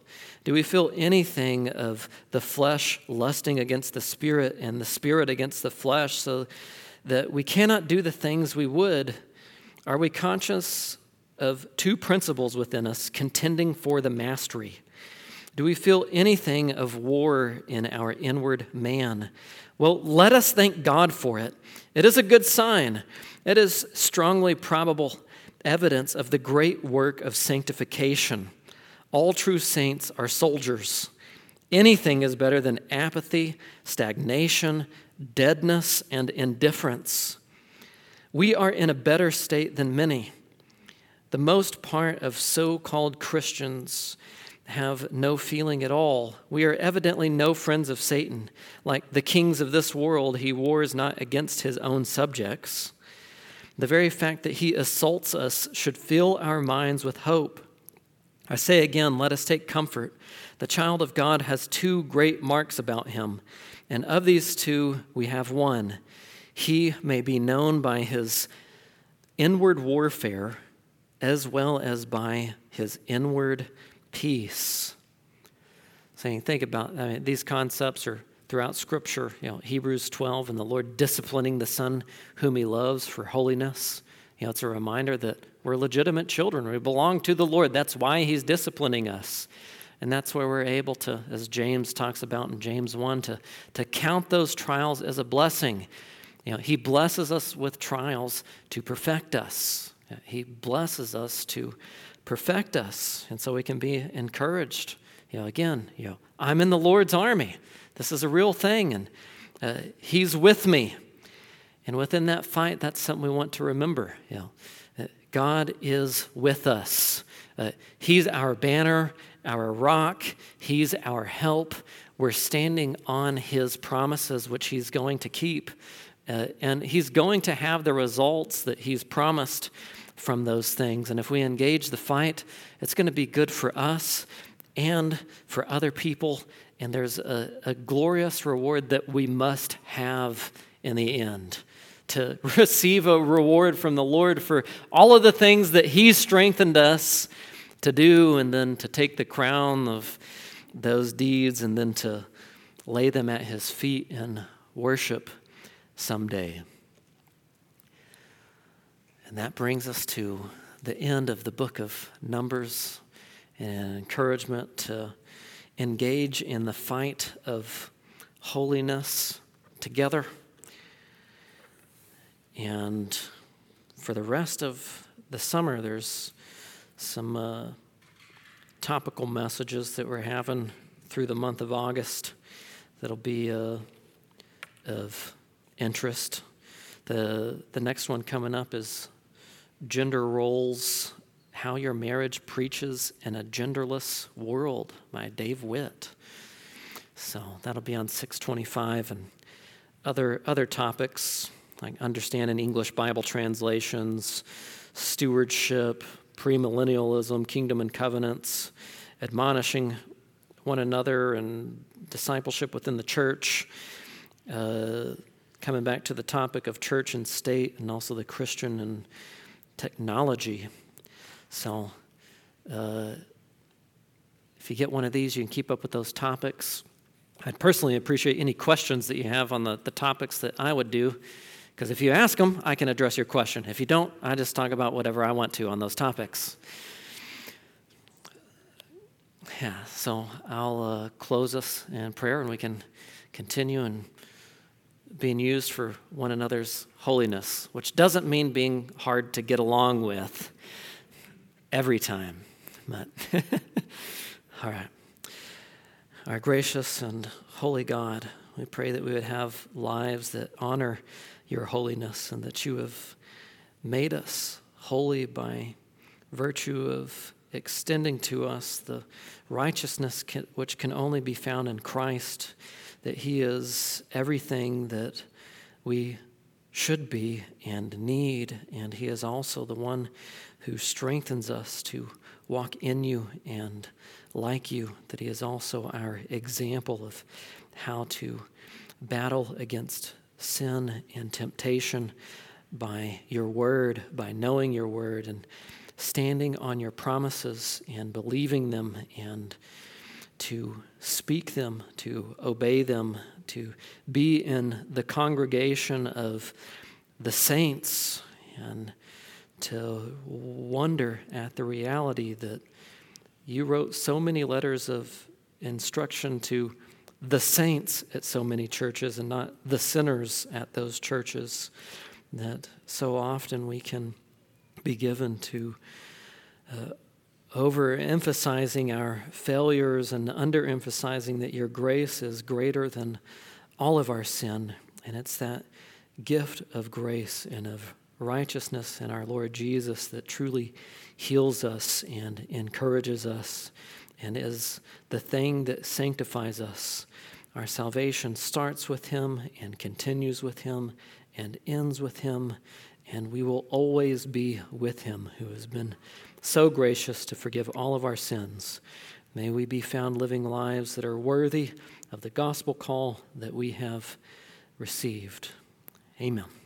Do we feel anything of the flesh lusting against the spirit and the spirit against the flesh so that we cannot do the things we would? Are we conscious of two principles within us contending for the mastery? Do we feel anything of war in our inward man? Well, let us thank God for it. It is a good sign. It is strongly probable evidence of the great work of sanctification. All true saints are soldiers. Anything is better than apathy, stagnation, deadness, and indifference. We are in a better state than many. The most part of so called Christians have no feeling at all. We are evidently no friends of Satan. Like the kings of this world, he wars not against his own subjects. The very fact that he assaults us should fill our minds with hope. I say again, let us take comfort. The child of God has two great marks about him, and of these two we have one. He may be known by his inward warfare as well as by his inward peace. Saying, think about I mean, these concepts are throughout Scripture. You know, Hebrews 12 and the Lord disciplining the Son whom He loves for holiness. You know, it's a reminder that we're legitimate children. We belong to the Lord. That's why He's disciplining us. And that's where we're able to, as James talks about in James 1, to, to count those trials as a blessing. You know, he blesses us with trials to perfect us. He blesses us to perfect us. And so we can be encouraged. You know, again, you know, I'm in the Lord's army. This is a real thing, and uh, He's with me. And within that fight, that's something we want to remember. You know, God is with us. Uh, he's our banner, our rock. He's our help. We're standing on His promises, which He's going to keep. Uh, and He's going to have the results that He's promised from those things. And if we engage the fight, it's going to be good for us and for other people. And there's a, a glorious reward that we must have in the end to (laughs) receive a reward from the Lord for all of the things that He strengthened us to do, and then to take the crown of those deeds and then to lay them at His feet in worship someday. And that brings us to the end of the book of Numbers and encouragement to engage in the fight of holiness together. And for the rest of the summer, there's some uh, topical messages that we're having through the month of August that'll be uh, of interest. The, the next one coming up is Gender Roles How Your Marriage Preaches in a Genderless World by Dave Witt. So that'll be on 625 and other, other topics like understanding English Bible translations, stewardship, premillennialism, kingdom and covenants, admonishing one another, and discipleship within the church. Uh, coming back to the topic of church and state, and also the Christian and technology. So, uh, if you get one of these, you can keep up with those topics. I'd personally appreciate any questions that you have on the, the topics that I would do, because if you ask them, I can address your question. If you don't, I just talk about whatever I want to on those topics. Yeah, so I'll uh, close us in prayer and we can continue and being used for one another's holiness, which doesn't mean being hard to get along with every time. But (laughs) all right. Our gracious and holy God, we pray that we would have lives that honor your holiness and that you have made us holy by virtue of extending to us the righteousness can, which can only be found in Christ that He is everything that we should be and need, and He is also the one who strengthens us to walk in you and like you, that He is also our example of how to battle against sin and temptation by your word, by knowing your word, and standing on your promises and believing them and to speak them, to obey them, to be in the congregation of the saints, and to wonder at the reality that you wrote so many letters of instruction to the saints at so many churches and not the sinners at those churches, that so often we can be given to uh, overemphasizing our failures and underemphasizing that your grace is greater than all of our sin. And it's that gift of grace and of righteousness in our Lord Jesus that truly heals us and encourages us and is the thing that sanctifies us. Our salvation starts with Him and continues with Him and ends with Him, and we will always be with Him who has been so gracious to forgive all of our sins. May we be found living lives that are worthy of the gospel call that we have received. Amen.